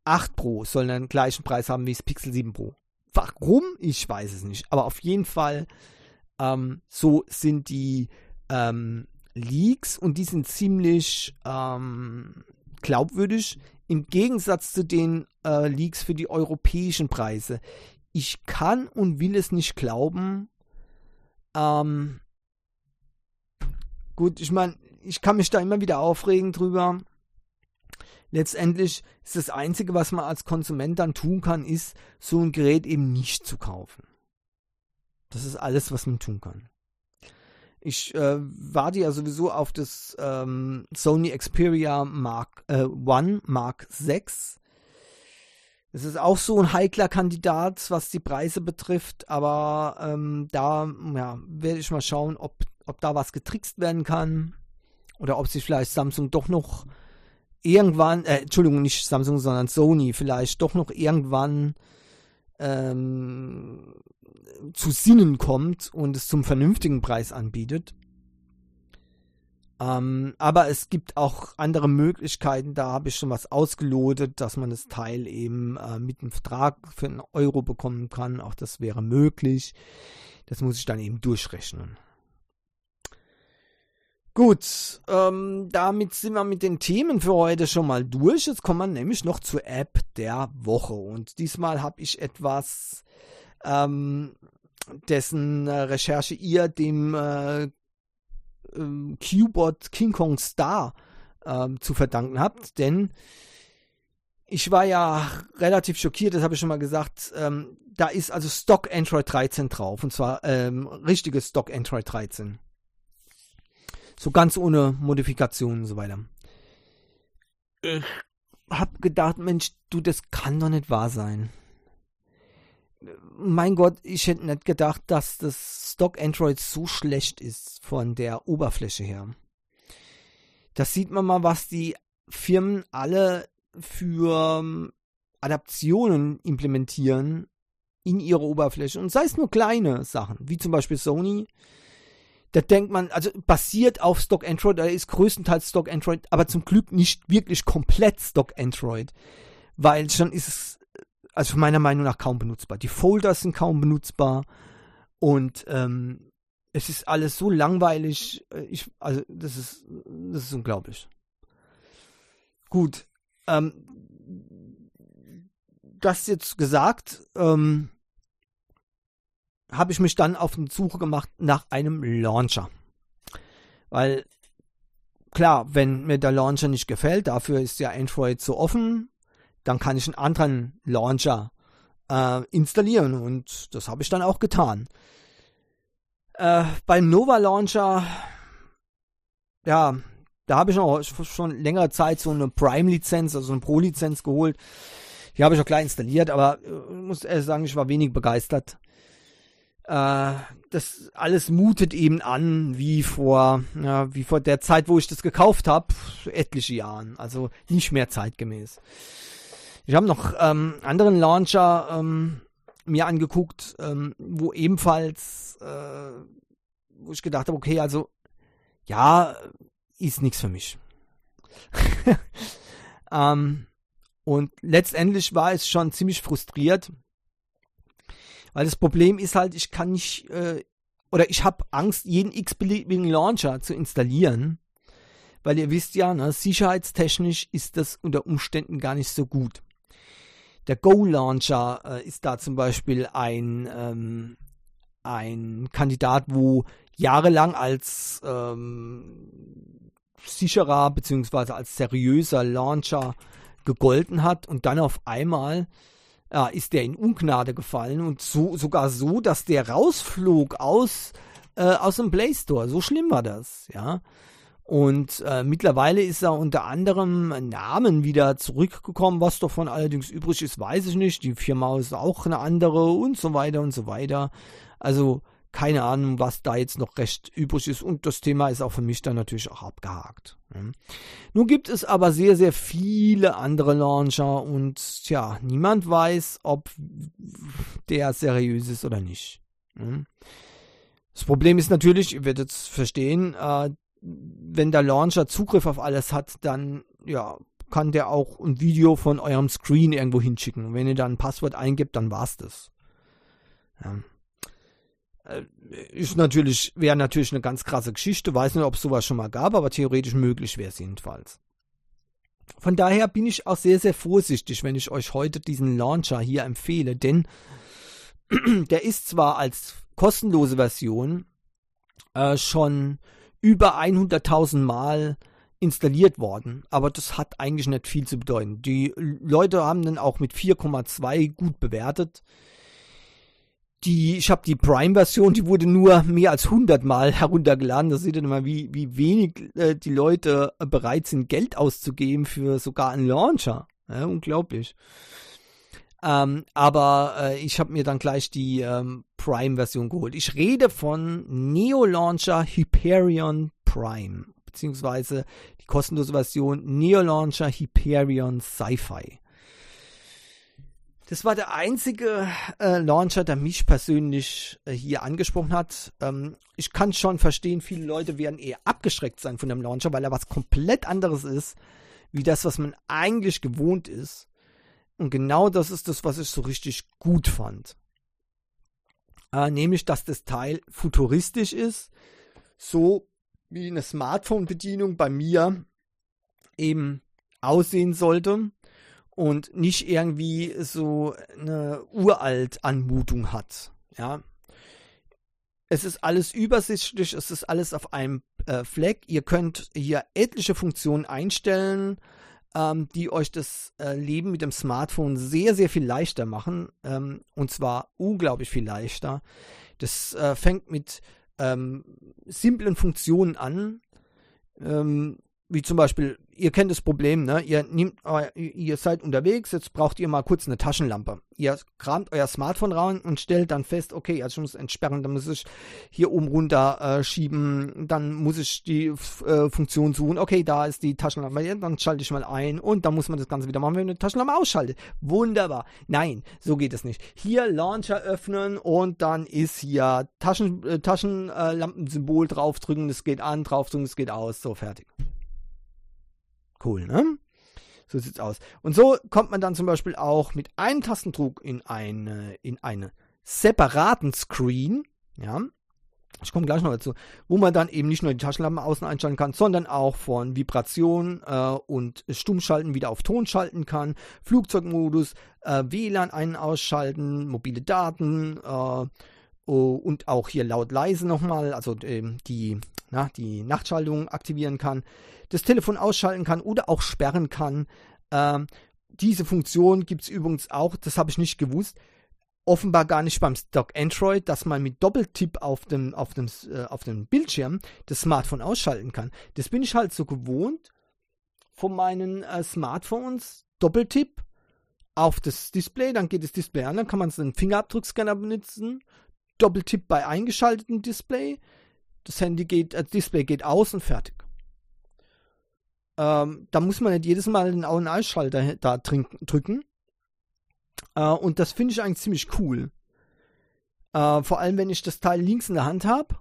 8 Pro soll den gleichen Preis haben wie das Pixel 7 Pro. Warum? Ich weiß es nicht. Aber auf jeden Fall, ähm, so sind die ähm, Leaks und die sind ziemlich ähm, glaubwürdig im Gegensatz zu den äh, Leaks für die europäischen Preise. Ich kann und will es nicht glauben. Ähm, gut, ich meine, ich kann mich da immer wieder aufregen drüber letztendlich ist das Einzige, was man als Konsument dann tun kann, ist, so ein Gerät eben nicht zu kaufen. Das ist alles, was man tun kann. Ich äh, warte ja sowieso auf das ähm, Sony Xperia Mark äh, One Mark 6. Es ist auch so ein heikler Kandidat, was die Preise betrifft, aber ähm, da ja, werde ich mal schauen, ob, ob da was getrickst werden kann oder ob sich vielleicht Samsung doch noch irgendwann, äh, Entschuldigung, nicht Samsung, sondern Sony vielleicht doch noch irgendwann ähm, zu Sinnen kommt und es zum vernünftigen Preis anbietet. Ähm, aber es gibt auch andere Möglichkeiten, da habe ich schon was ausgelotet, dass man das Teil eben äh, mit einem Vertrag für einen Euro bekommen kann. Auch das wäre möglich. Das muss ich dann eben durchrechnen. Gut, ähm, damit sind wir mit den Themen für heute schon mal durch. Jetzt kommen wir nämlich noch zur App der Woche. Und diesmal habe ich etwas, ähm, dessen äh, Recherche ihr dem äh, ähm, Qbot King Kong Star ähm, zu verdanken habt. Denn ich war ja relativ schockiert, das habe ich schon mal gesagt. Ähm, da ist also Stock Android 13 drauf. Und zwar ähm, richtiges Stock Android 13. So ganz ohne Modifikationen und so weiter. Ich hab gedacht, Mensch, du, das kann doch nicht wahr sein. Mein Gott, ich hätte nicht gedacht, dass das Stock Android so schlecht ist von der Oberfläche her. Das sieht man mal, was die Firmen alle für ähm, Adaptionen implementieren in ihre Oberfläche. Und sei es nur kleine Sachen, wie zum Beispiel Sony, da denkt man, also basiert auf Stock Android, da ist größtenteils Stock Android, aber zum Glück nicht wirklich komplett Stock Android, weil schon ist es, also meiner Meinung nach kaum benutzbar. Die Folders sind kaum benutzbar und ähm, es ist alles so langweilig, äh, ich, also das ist, das ist unglaublich. Gut, ähm, das jetzt gesagt, ähm, habe ich mich dann auf die Suche gemacht nach einem Launcher. Weil, klar, wenn mir der Launcher nicht gefällt, dafür ist ja Android so offen, dann kann ich einen anderen Launcher äh, installieren und das habe ich dann auch getan. Äh, beim Nova Launcher, ja, da habe ich auch schon längere Zeit so eine Prime-Lizenz, also eine Pro-Lizenz geholt. Die habe ich auch gleich installiert, aber ich äh, muss ehrlich sagen, ich war wenig begeistert äh, das alles mutet eben an wie vor, ja, wie vor der Zeit, wo ich das gekauft habe, etliche Jahren. Also nicht mehr zeitgemäß. Ich habe noch ähm, anderen Launcher ähm, mir angeguckt, ähm, wo ebenfalls, äh, wo ich gedacht habe, okay, also ja, ist nichts für mich. [laughs] ähm, und letztendlich war es schon ziemlich frustriert, weil das Problem ist halt, ich kann nicht, äh, oder ich habe Angst, jeden x-beliebigen Launcher zu installieren. Weil ihr wisst ja, ne, sicherheitstechnisch ist das unter Umständen gar nicht so gut. Der Go-Launcher äh, ist da zum Beispiel ein, ähm, ein Kandidat, wo jahrelang als ähm, sicherer bzw. als seriöser Launcher gegolten hat und dann auf einmal ja, ist der in Ungnade gefallen und so, sogar so, dass der rausflog aus, äh, aus dem Play Store. So schlimm war das, ja. Und äh, mittlerweile ist er unter anderem Namen wieder zurückgekommen. Was davon allerdings übrig ist, weiß ich nicht. Die Firma ist auch eine andere und so weiter und so weiter. Also keine Ahnung, was da jetzt noch recht übrig ist. Und das Thema ist auch für mich dann natürlich auch abgehakt. Nun gibt es aber sehr, sehr viele andere Launcher und tja, niemand weiß, ob der seriös ist oder nicht. Das Problem ist natürlich, ihr werdet es verstehen, äh, wenn der Launcher Zugriff auf alles hat, dann ja, kann der auch ein Video von eurem Screen irgendwo hinschicken. wenn ihr dann ein Passwort eingibt, dann war's das. Äh, ist natürlich, wäre natürlich eine ganz krasse Geschichte. Weiß nicht, ob es sowas schon mal gab, aber theoretisch möglich wäre es jedenfalls. Von daher bin ich auch sehr, sehr vorsichtig, wenn ich euch heute diesen Launcher hier empfehle, denn [clears throat] der ist zwar als kostenlose Version äh, schon über 100.000 Mal installiert worden, aber das hat eigentlich nicht viel zu bedeuten. Die Leute haben den auch mit 4,2 gut bewertet die, ich habe die Prime-Version, die wurde nur mehr als 100 Mal [laughs] heruntergeladen. Da seht ihr mal, wie, wie wenig äh, die Leute bereit sind, Geld auszugeben für sogar einen Launcher. Ja, unglaublich. Ähm, aber äh, ich habe mir dann gleich die ähm, Prime-Version geholt. Ich rede von Neo Launcher Hyperion Prime, beziehungsweise die kostenlose Version Neo Launcher Hyperion Sci-Fi. Das war der einzige äh, Launcher, der mich persönlich äh, hier angesprochen hat. Ähm, ich kann schon verstehen, viele Leute werden eher abgeschreckt sein von dem Launcher, weil er was komplett anderes ist, wie das, was man eigentlich gewohnt ist. Und genau das ist das, was ich so richtig gut fand. Äh, nämlich, dass das Teil futuristisch ist, so wie eine Smartphone-Bedienung bei mir eben aussehen sollte und nicht irgendwie so eine uralt Anmutung hat. Ja. Es ist alles übersichtlich, es ist alles auf einem äh, Fleck. Ihr könnt hier etliche Funktionen einstellen, ähm, die euch das äh, Leben mit dem Smartphone sehr, sehr viel leichter machen. Ähm, und zwar unglaublich viel leichter. Das äh, fängt mit ähm, simplen Funktionen an. Ähm, wie zum Beispiel, ihr kennt das Problem, ne? Ihr nehmt, ihr seid unterwegs, jetzt braucht ihr mal kurz eine Taschenlampe. Ihr kramt euer Smartphone rein und stellt dann fest, okay, also ich muss entsperren, dann muss ich hier oben runter äh, schieben, dann muss ich die äh, Funktion suchen, okay, da ist die Taschenlampe, dann schalte ich mal ein und dann muss man das Ganze wieder machen, wenn man die Taschenlampe ausschaltet. Wunderbar. Nein, so geht es nicht. Hier Launcher öffnen und dann ist hier Taschen, äh, Taschenlampensymbol draufdrücken, das geht an, draufdrücken, das geht aus, so fertig. Cool, ne? So sieht's aus. Und so kommt man dann zum Beispiel auch mit einem Tastendruck in eine, in einen separaten Screen, ja. Ich komme gleich noch dazu, wo man dann eben nicht nur die Taschenlampen außen einschalten kann, sondern auch von Vibration äh, und Stummschalten wieder auf Ton schalten kann, Flugzeugmodus, äh, WLAN ein- ausschalten, mobile Daten äh, und auch hier laut leise nochmal, also ähm, die, na, die Nachtschaltung aktivieren kann das Telefon ausschalten kann oder auch sperren kann. Ähm, diese Funktion gibt es übrigens auch, das habe ich nicht gewusst, offenbar gar nicht beim Stock Android, dass man mit Doppeltipp auf dem, auf dem, äh, auf dem Bildschirm das Smartphone ausschalten kann. Das bin ich halt so gewohnt von meinen äh, Smartphones. Doppeltipp auf das Display, dann geht das Display an, dann kann man den Fingerabdruckscanner benutzen. Doppeltipp bei eingeschaltetem Display. Das Handy geht, das äh, Display geht aus und fertig. Ähm, da muss man nicht jedes Mal den Augen-Ausschalter da drücken. Äh, und das finde ich eigentlich ziemlich cool. Äh, vor allem, wenn ich das Teil links in der Hand habe.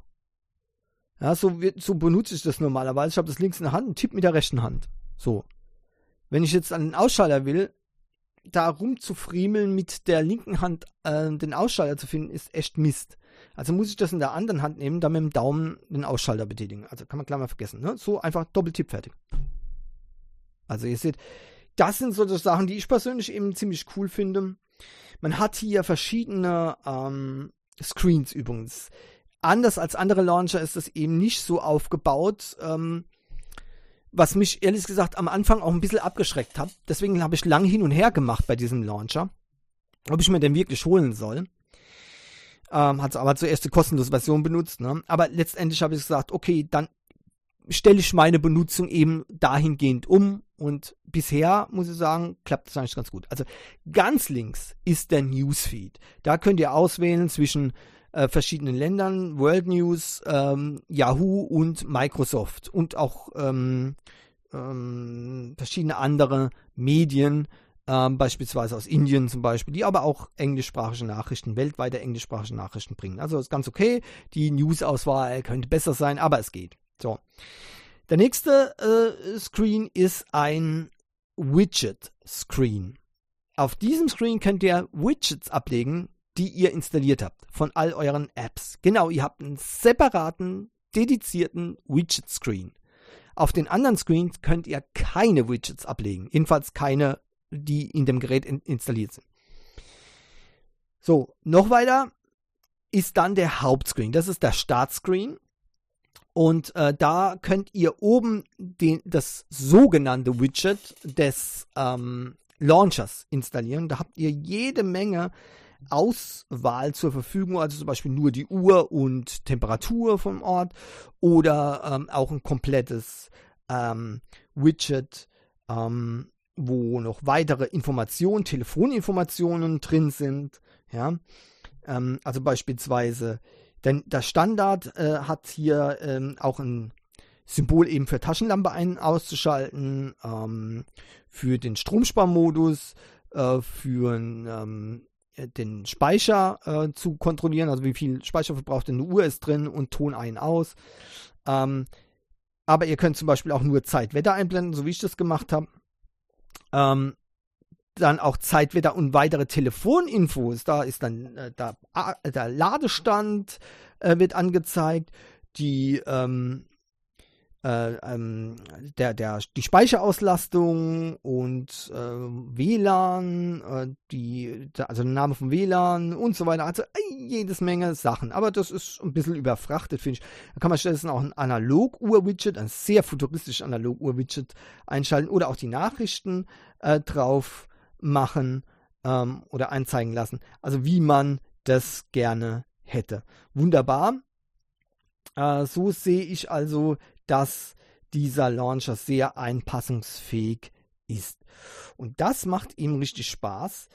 Ja, so, so benutze ich das normalerweise. Ich habe das links in der Hand und tippe mit der rechten Hand. So. Wenn ich jetzt an den Ausschalter will, da rumzufriemeln mit der linken Hand äh, den Ausschalter zu finden, ist echt Mist. Also muss ich das in der anderen Hand nehmen, dann mit dem Daumen den Ausschalter betätigen. Also kann man klar mal vergessen. Ne? So einfach Doppeltipp fertig. Also ihr seht, das sind so Sachen, die ich persönlich eben ziemlich cool finde. Man hat hier verschiedene ähm, Screens übrigens. Anders als andere Launcher ist das eben nicht so aufgebaut, ähm, was mich ehrlich gesagt am Anfang auch ein bisschen abgeschreckt hat. Deswegen habe ich lang hin und her gemacht bei diesem Launcher, ob ich mir den wirklich holen soll. Ähm, hat aber zuerst die kostenlose Version benutzt. Ne? Aber letztendlich habe ich gesagt, okay, dann stelle ich meine Benutzung eben dahingehend um und bisher muss ich sagen, klappt das eigentlich ganz gut. Also ganz links ist der Newsfeed. Da könnt ihr auswählen zwischen äh, verschiedenen Ländern, World News, ähm, Yahoo und Microsoft und auch ähm, ähm, verschiedene andere Medien, ähm, beispielsweise aus Indien zum Beispiel, die aber auch englischsprachige Nachrichten, weltweite englischsprachige Nachrichten bringen. Also ist ganz okay. Die News-Auswahl könnte besser sein, aber es geht. So. Der nächste äh, Screen ist ein Widget-Screen. Auf diesem Screen könnt ihr Widgets ablegen, die ihr installiert habt von all euren Apps. Genau, ihr habt einen separaten, dedizierten Widget-Screen. Auf den anderen Screens könnt ihr keine Widgets ablegen. Jedenfalls keine, die in dem Gerät in installiert sind. So, noch weiter ist dann der Hauptscreen. Das ist der Startscreen. Und äh, da könnt ihr oben den, das sogenannte Widget des ähm, Launchers installieren. Da habt ihr jede Menge Auswahl zur Verfügung, also zum Beispiel nur die Uhr und Temperatur vom Ort oder ähm, auch ein komplettes ähm, Widget, ähm, wo noch weitere Informationen, Telefoninformationen drin sind. Ja, ähm, also beispielsweise denn der Standard äh, hat hier ähm, auch ein Symbol eben für Taschenlampe ein auszuschalten, ähm, für den Stromsparmodus, äh, für ähm, den Speicher äh, zu kontrollieren, also wie viel Speicherverbrauch denn eine Uhr ist drin und Ton ein aus. Ähm, aber ihr könnt zum Beispiel auch nur Zeitwetter einblenden, so wie ich das gemacht habe. Ähm, dann auch Zeitwetter und weitere Telefoninfos. Da ist dann äh, da, der Ladestand äh, wird angezeigt, die ähm, äh, ähm, der, der, die Speicherauslastung und äh, WLAN, äh, die, also der Name vom WLAN und so weiter. Also jedes Menge Sachen. Aber das ist ein bisschen überfrachtet, finde ich. Da kann man stattdessen auch ein Analoguhr-Widget, ein sehr futuristisches Analoguhr-Widget einschalten oder auch die Nachrichten äh, drauf machen ähm, oder anzeigen lassen. Also wie man das gerne hätte. Wunderbar. Äh, so sehe ich also dass dieser Launcher sehr einpassungsfähig ist. Und das macht ihm richtig Spaß.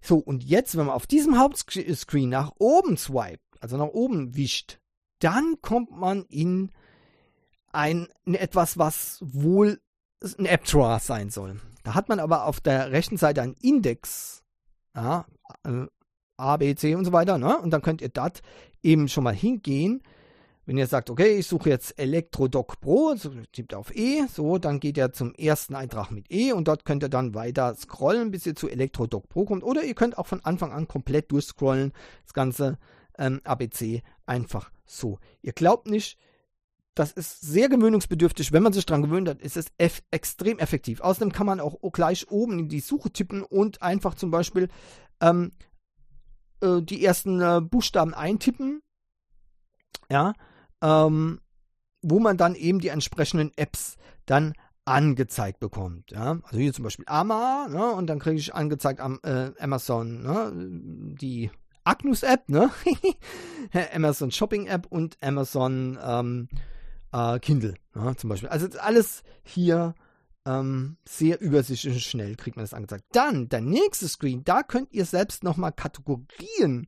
So, und jetzt, wenn man auf diesem Hauptscreen nach oben swipet, also nach oben wischt, dann kommt man in ein in etwas, was wohl ein App-Drawer sein soll. Da hat man aber auf der rechten Seite einen Index, ja, äh, A, B, C und so weiter, ne? Und dann könnt ihr dort eben schon mal hingehen wenn ihr sagt, okay, ich suche jetzt Elektrodoc Pro, so, tippt auf E, so, dann geht ihr zum ersten Eintrag mit E und dort könnt ihr dann weiter scrollen, bis ihr zu Elektrodoc Pro kommt. Oder ihr könnt auch von Anfang an komplett durchscrollen, das ganze ähm, ABC einfach so. Ihr glaubt nicht, das ist sehr gewöhnungsbedürftig. Wenn man sich daran gewöhnt hat, ist es eff extrem effektiv. Außerdem kann man auch gleich oben in die Suche tippen und einfach zum Beispiel ähm, äh, die ersten äh, Buchstaben eintippen. Ja, ähm, wo man dann eben die entsprechenden Apps dann angezeigt bekommt. Ja? Also hier zum Beispiel AMA ne? und dann kriege ich angezeigt am äh, Amazon ne? die Agnus App, ne? [laughs] Amazon Shopping App und Amazon ähm, äh, Kindle ne? zum Beispiel. Also alles hier ähm, sehr übersichtlich und schnell kriegt man das angezeigt. Dann der nächste Screen, da könnt ihr selbst nochmal Kategorien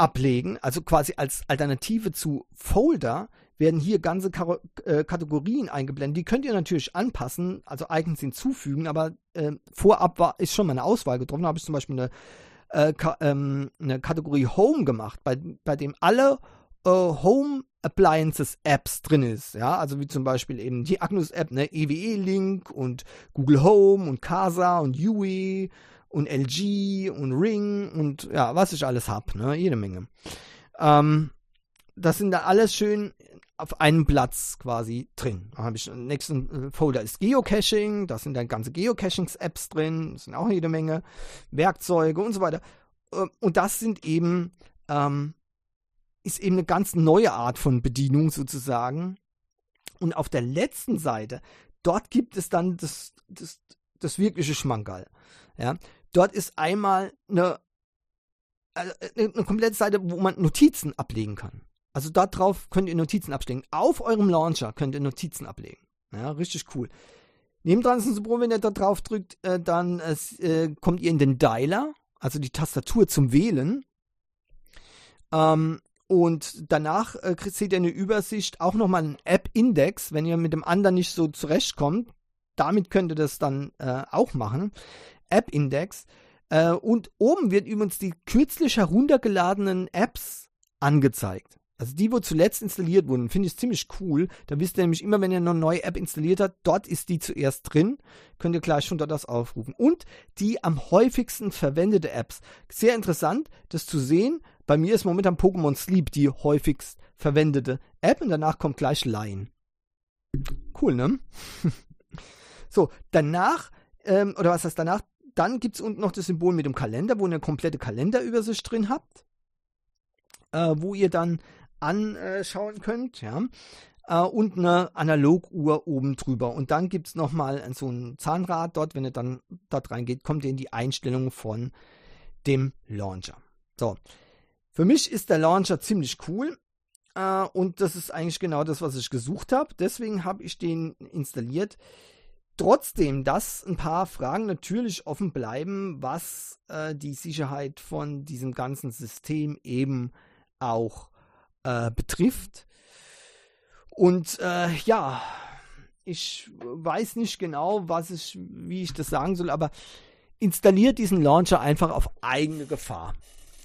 ablegen, also quasi als Alternative zu Folder, werden hier ganze äh, Kategorien eingeblendet. Die könnt ihr natürlich anpassen, also eigens hinzufügen, aber äh, vorab war, ist schon mal eine Auswahl getroffen. Da habe ich zum Beispiel eine, äh, ka ähm, eine Kategorie Home gemacht, bei, bei dem alle äh, Home Appliances Apps drin ist. Ja, also wie zum Beispiel eben die Agnus App, ne, EWE Link und Google Home und Casa und UE und LG und Ring und ja, was ich alles habe, ne? Jede Menge. Ähm, das sind da alles schön auf einem Platz quasi drin. Da habe ich den nächsten äh, Folder ist Geocaching, da sind dann ganze Geocachings-Apps drin, das sind auch jede Menge Werkzeuge und so weiter. Ähm, und das sind eben, ähm, ist eben eine ganz neue Art von Bedienung sozusagen. Und auf der letzten Seite, dort gibt es dann das, das, das wirkliche Schmankerl. Ja, Dort ist einmal eine, also, eine, eine komplette Seite, wo man Notizen ablegen kann. Also darauf könnt ihr Notizen ablegen. Auf eurem Launcher könnt ihr Notizen ablegen. Ja, richtig cool. Nebendran ist es so, wenn ihr da drauf drückt, äh, dann äh, kommt ihr in den Dialer, also die Tastatur zum Wählen. Ähm, und danach äh, seht ihr eine Übersicht, auch nochmal einen App-Index, wenn ihr mit dem anderen nicht so zurechtkommt. Damit könnt ihr das dann äh, auch machen. App-Index. Äh, und oben wird übrigens die kürzlich heruntergeladenen Apps angezeigt. Also die, wo zuletzt installiert wurden, finde ich ziemlich cool. Da wisst ihr nämlich immer, wenn ihr eine neue App installiert habt, dort ist die zuerst drin. Könnt ihr gleich schon dort das aufrufen. Und die am häufigsten verwendete Apps. Sehr interessant, das zu sehen. Bei mir ist momentan Pokémon Sleep die häufigst verwendete App und danach kommt gleich Line. Cool, ne? [laughs] so, danach, ähm, oder was heißt danach? Dann gibt es unten noch das Symbol mit dem Kalender, wo ihr eine komplette Kalenderübersicht drin habt, äh, wo ihr dann anschauen könnt, ja. Äh, und eine Analoguhr oben drüber. Und dann gibt es nochmal so ein Zahnrad dort. Wenn ihr dann dort reingeht, kommt ihr in die Einstellungen von dem Launcher. So. Für mich ist der Launcher ziemlich cool. Uh, und das ist eigentlich genau das, was ich gesucht habe. Deswegen habe ich den installiert. Trotzdem, dass ein paar Fragen natürlich offen bleiben, was äh, die Sicherheit von diesem ganzen System eben auch äh, betrifft. Und äh, ja, ich weiß nicht genau, was ich, wie ich das sagen soll, aber installiert diesen Launcher einfach auf eigene Gefahr.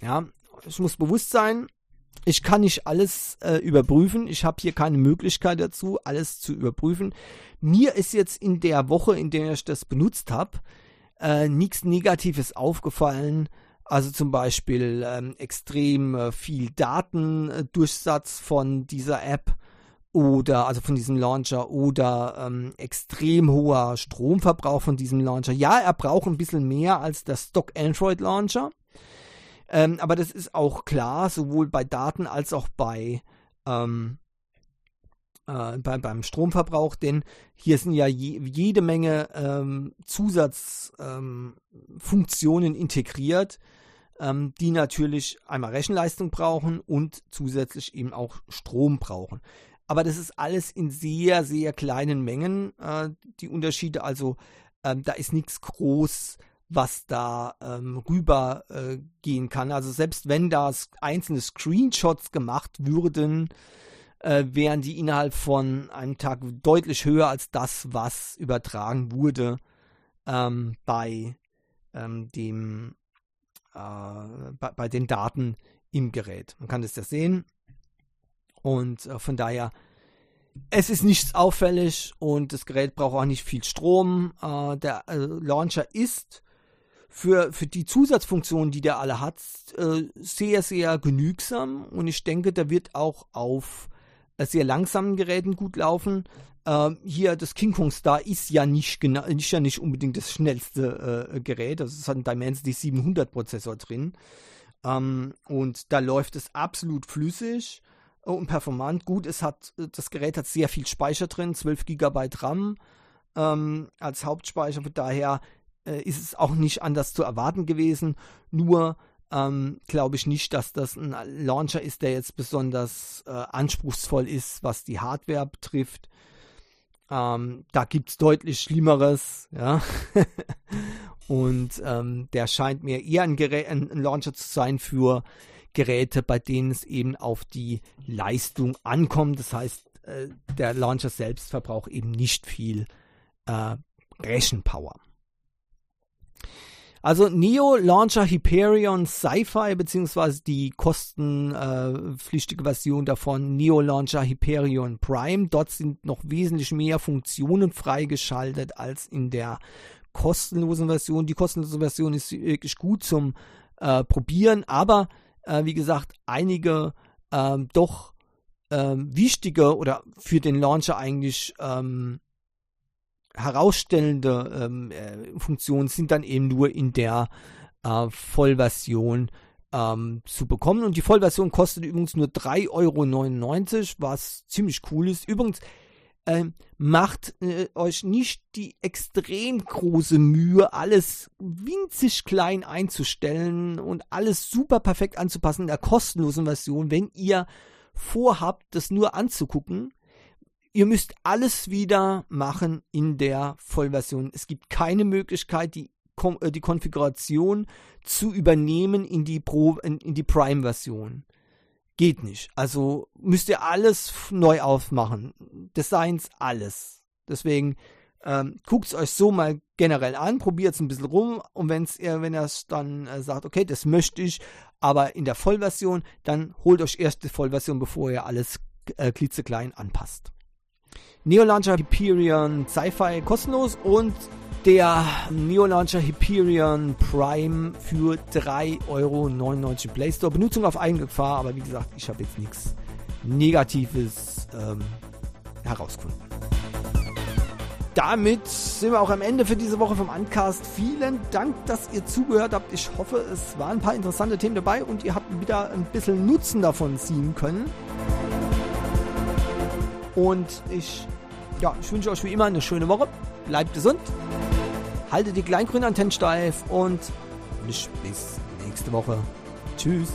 Ja, es muss bewusst sein, ich kann nicht alles äh, überprüfen. Ich habe hier keine Möglichkeit dazu, alles zu überprüfen. Mir ist jetzt in der Woche, in der ich das benutzt habe, äh, nichts Negatives aufgefallen. Also zum Beispiel ähm, extrem äh, viel Datendurchsatz von dieser App oder also von diesem Launcher oder ähm, extrem hoher Stromverbrauch von diesem Launcher. Ja, er braucht ein bisschen mehr als der Stock Android Launcher. Ähm, aber das ist auch klar, sowohl bei Daten als auch bei, ähm, äh, bei beim Stromverbrauch, denn hier sind ja je, jede Menge ähm, Zusatzfunktionen ähm, integriert, ähm, die natürlich einmal Rechenleistung brauchen und zusätzlich eben auch Strom brauchen. Aber das ist alles in sehr, sehr kleinen Mengen, äh, die Unterschiede. Also ähm, da ist nichts groß was da ähm, rüber äh, gehen kann. Also selbst wenn da einzelne Screenshots gemacht würden, äh, wären die innerhalb von einem Tag deutlich höher als das, was übertragen wurde ähm, bei ähm, dem äh, bei, bei, den Daten im Gerät. Man kann das ja sehen. Und äh, von daher es ist nichts auffällig und das Gerät braucht auch nicht viel Strom. Äh, der äh, Launcher ist für, für die Zusatzfunktionen, die der alle hat, äh, sehr, sehr genügsam. Und ich denke, der wird auch auf äh, sehr langsamen Geräten gut laufen. Ähm, hier das King Kong Star ist ja nicht genau, ist ja nicht unbedingt das schnellste äh, Gerät. Also es hat einen Dimensity 700 Prozessor drin. Ähm, und da läuft es absolut flüssig und performant. Gut, es hat, das Gerät hat sehr viel Speicher drin, 12 GB RAM ähm, als Hauptspeicher. Von daher äh, ist es auch nicht anders zu erwarten gewesen. Nur ähm, glaube ich nicht, dass das ein Launcher ist, der jetzt besonders äh, anspruchsvoll ist, was die Hardware betrifft. Ähm, da gibt es deutlich Schlimmeres, ja. [laughs] Und ähm, der scheint mir eher ein, Gerät, ein, ein, Launcher zu sein für Geräte, bei denen es eben auf die Leistung ankommt. Das heißt, äh, der Launcher selbst verbraucht eben nicht viel äh, Rechenpower. Also Neo Launcher Hyperion Sci-Fi beziehungsweise die kostenpflichtige äh, Version davon Neo Launcher Hyperion Prime. Dort sind noch wesentlich mehr Funktionen freigeschaltet als in der kostenlosen Version. Die kostenlose Version ist wirklich gut zum äh, Probieren, aber äh, wie gesagt, einige ähm, doch ähm, wichtige oder für den Launcher eigentlich ähm, herausstellende ähm, äh, Funktionen sind dann eben nur in der äh, Vollversion ähm, zu bekommen. Und die Vollversion kostet übrigens nur 3,99 Euro, was ziemlich cool ist. Übrigens, äh, macht äh, euch nicht die extrem große Mühe, alles winzig klein einzustellen und alles super perfekt anzupassen in der kostenlosen Version, wenn ihr vorhabt, das nur anzugucken Ihr müsst alles wieder machen in der Vollversion. Es gibt keine Möglichkeit, die, äh, die Konfiguration zu übernehmen in die, in, in die Prime-Version. Geht nicht. Also müsst ihr alles neu aufmachen. Designs, alles. Deswegen ähm, guckt es euch so mal generell an, probiert es ein bisschen rum und wenn's, ihr, wenn ihr es dann äh, sagt, okay, das möchte ich, aber in der Vollversion, dann holt euch erst die Vollversion, bevor ihr alles äh, klitzeklein anpasst. Neo Launcher Hyperion Sci-Fi kostenlos und der Neo Launcher Hyperion Prime für 3,99 Euro im Play Store. Benutzung auf eigene Gefahr, aber wie gesagt, ich habe jetzt nichts Negatives ähm, herausgefunden. Damit sind wir auch am Ende für diese Woche vom Uncast. Vielen Dank, dass ihr zugehört habt. Ich hoffe, es waren ein paar interessante Themen dabei und ihr habt wieder ein bisschen Nutzen davon ziehen können. Und ich ja, ich wünsche euch wie immer eine schöne Woche. Bleibt gesund. Haltet die kleinen grünen Antennen steif und bis nächste Woche. Tschüss.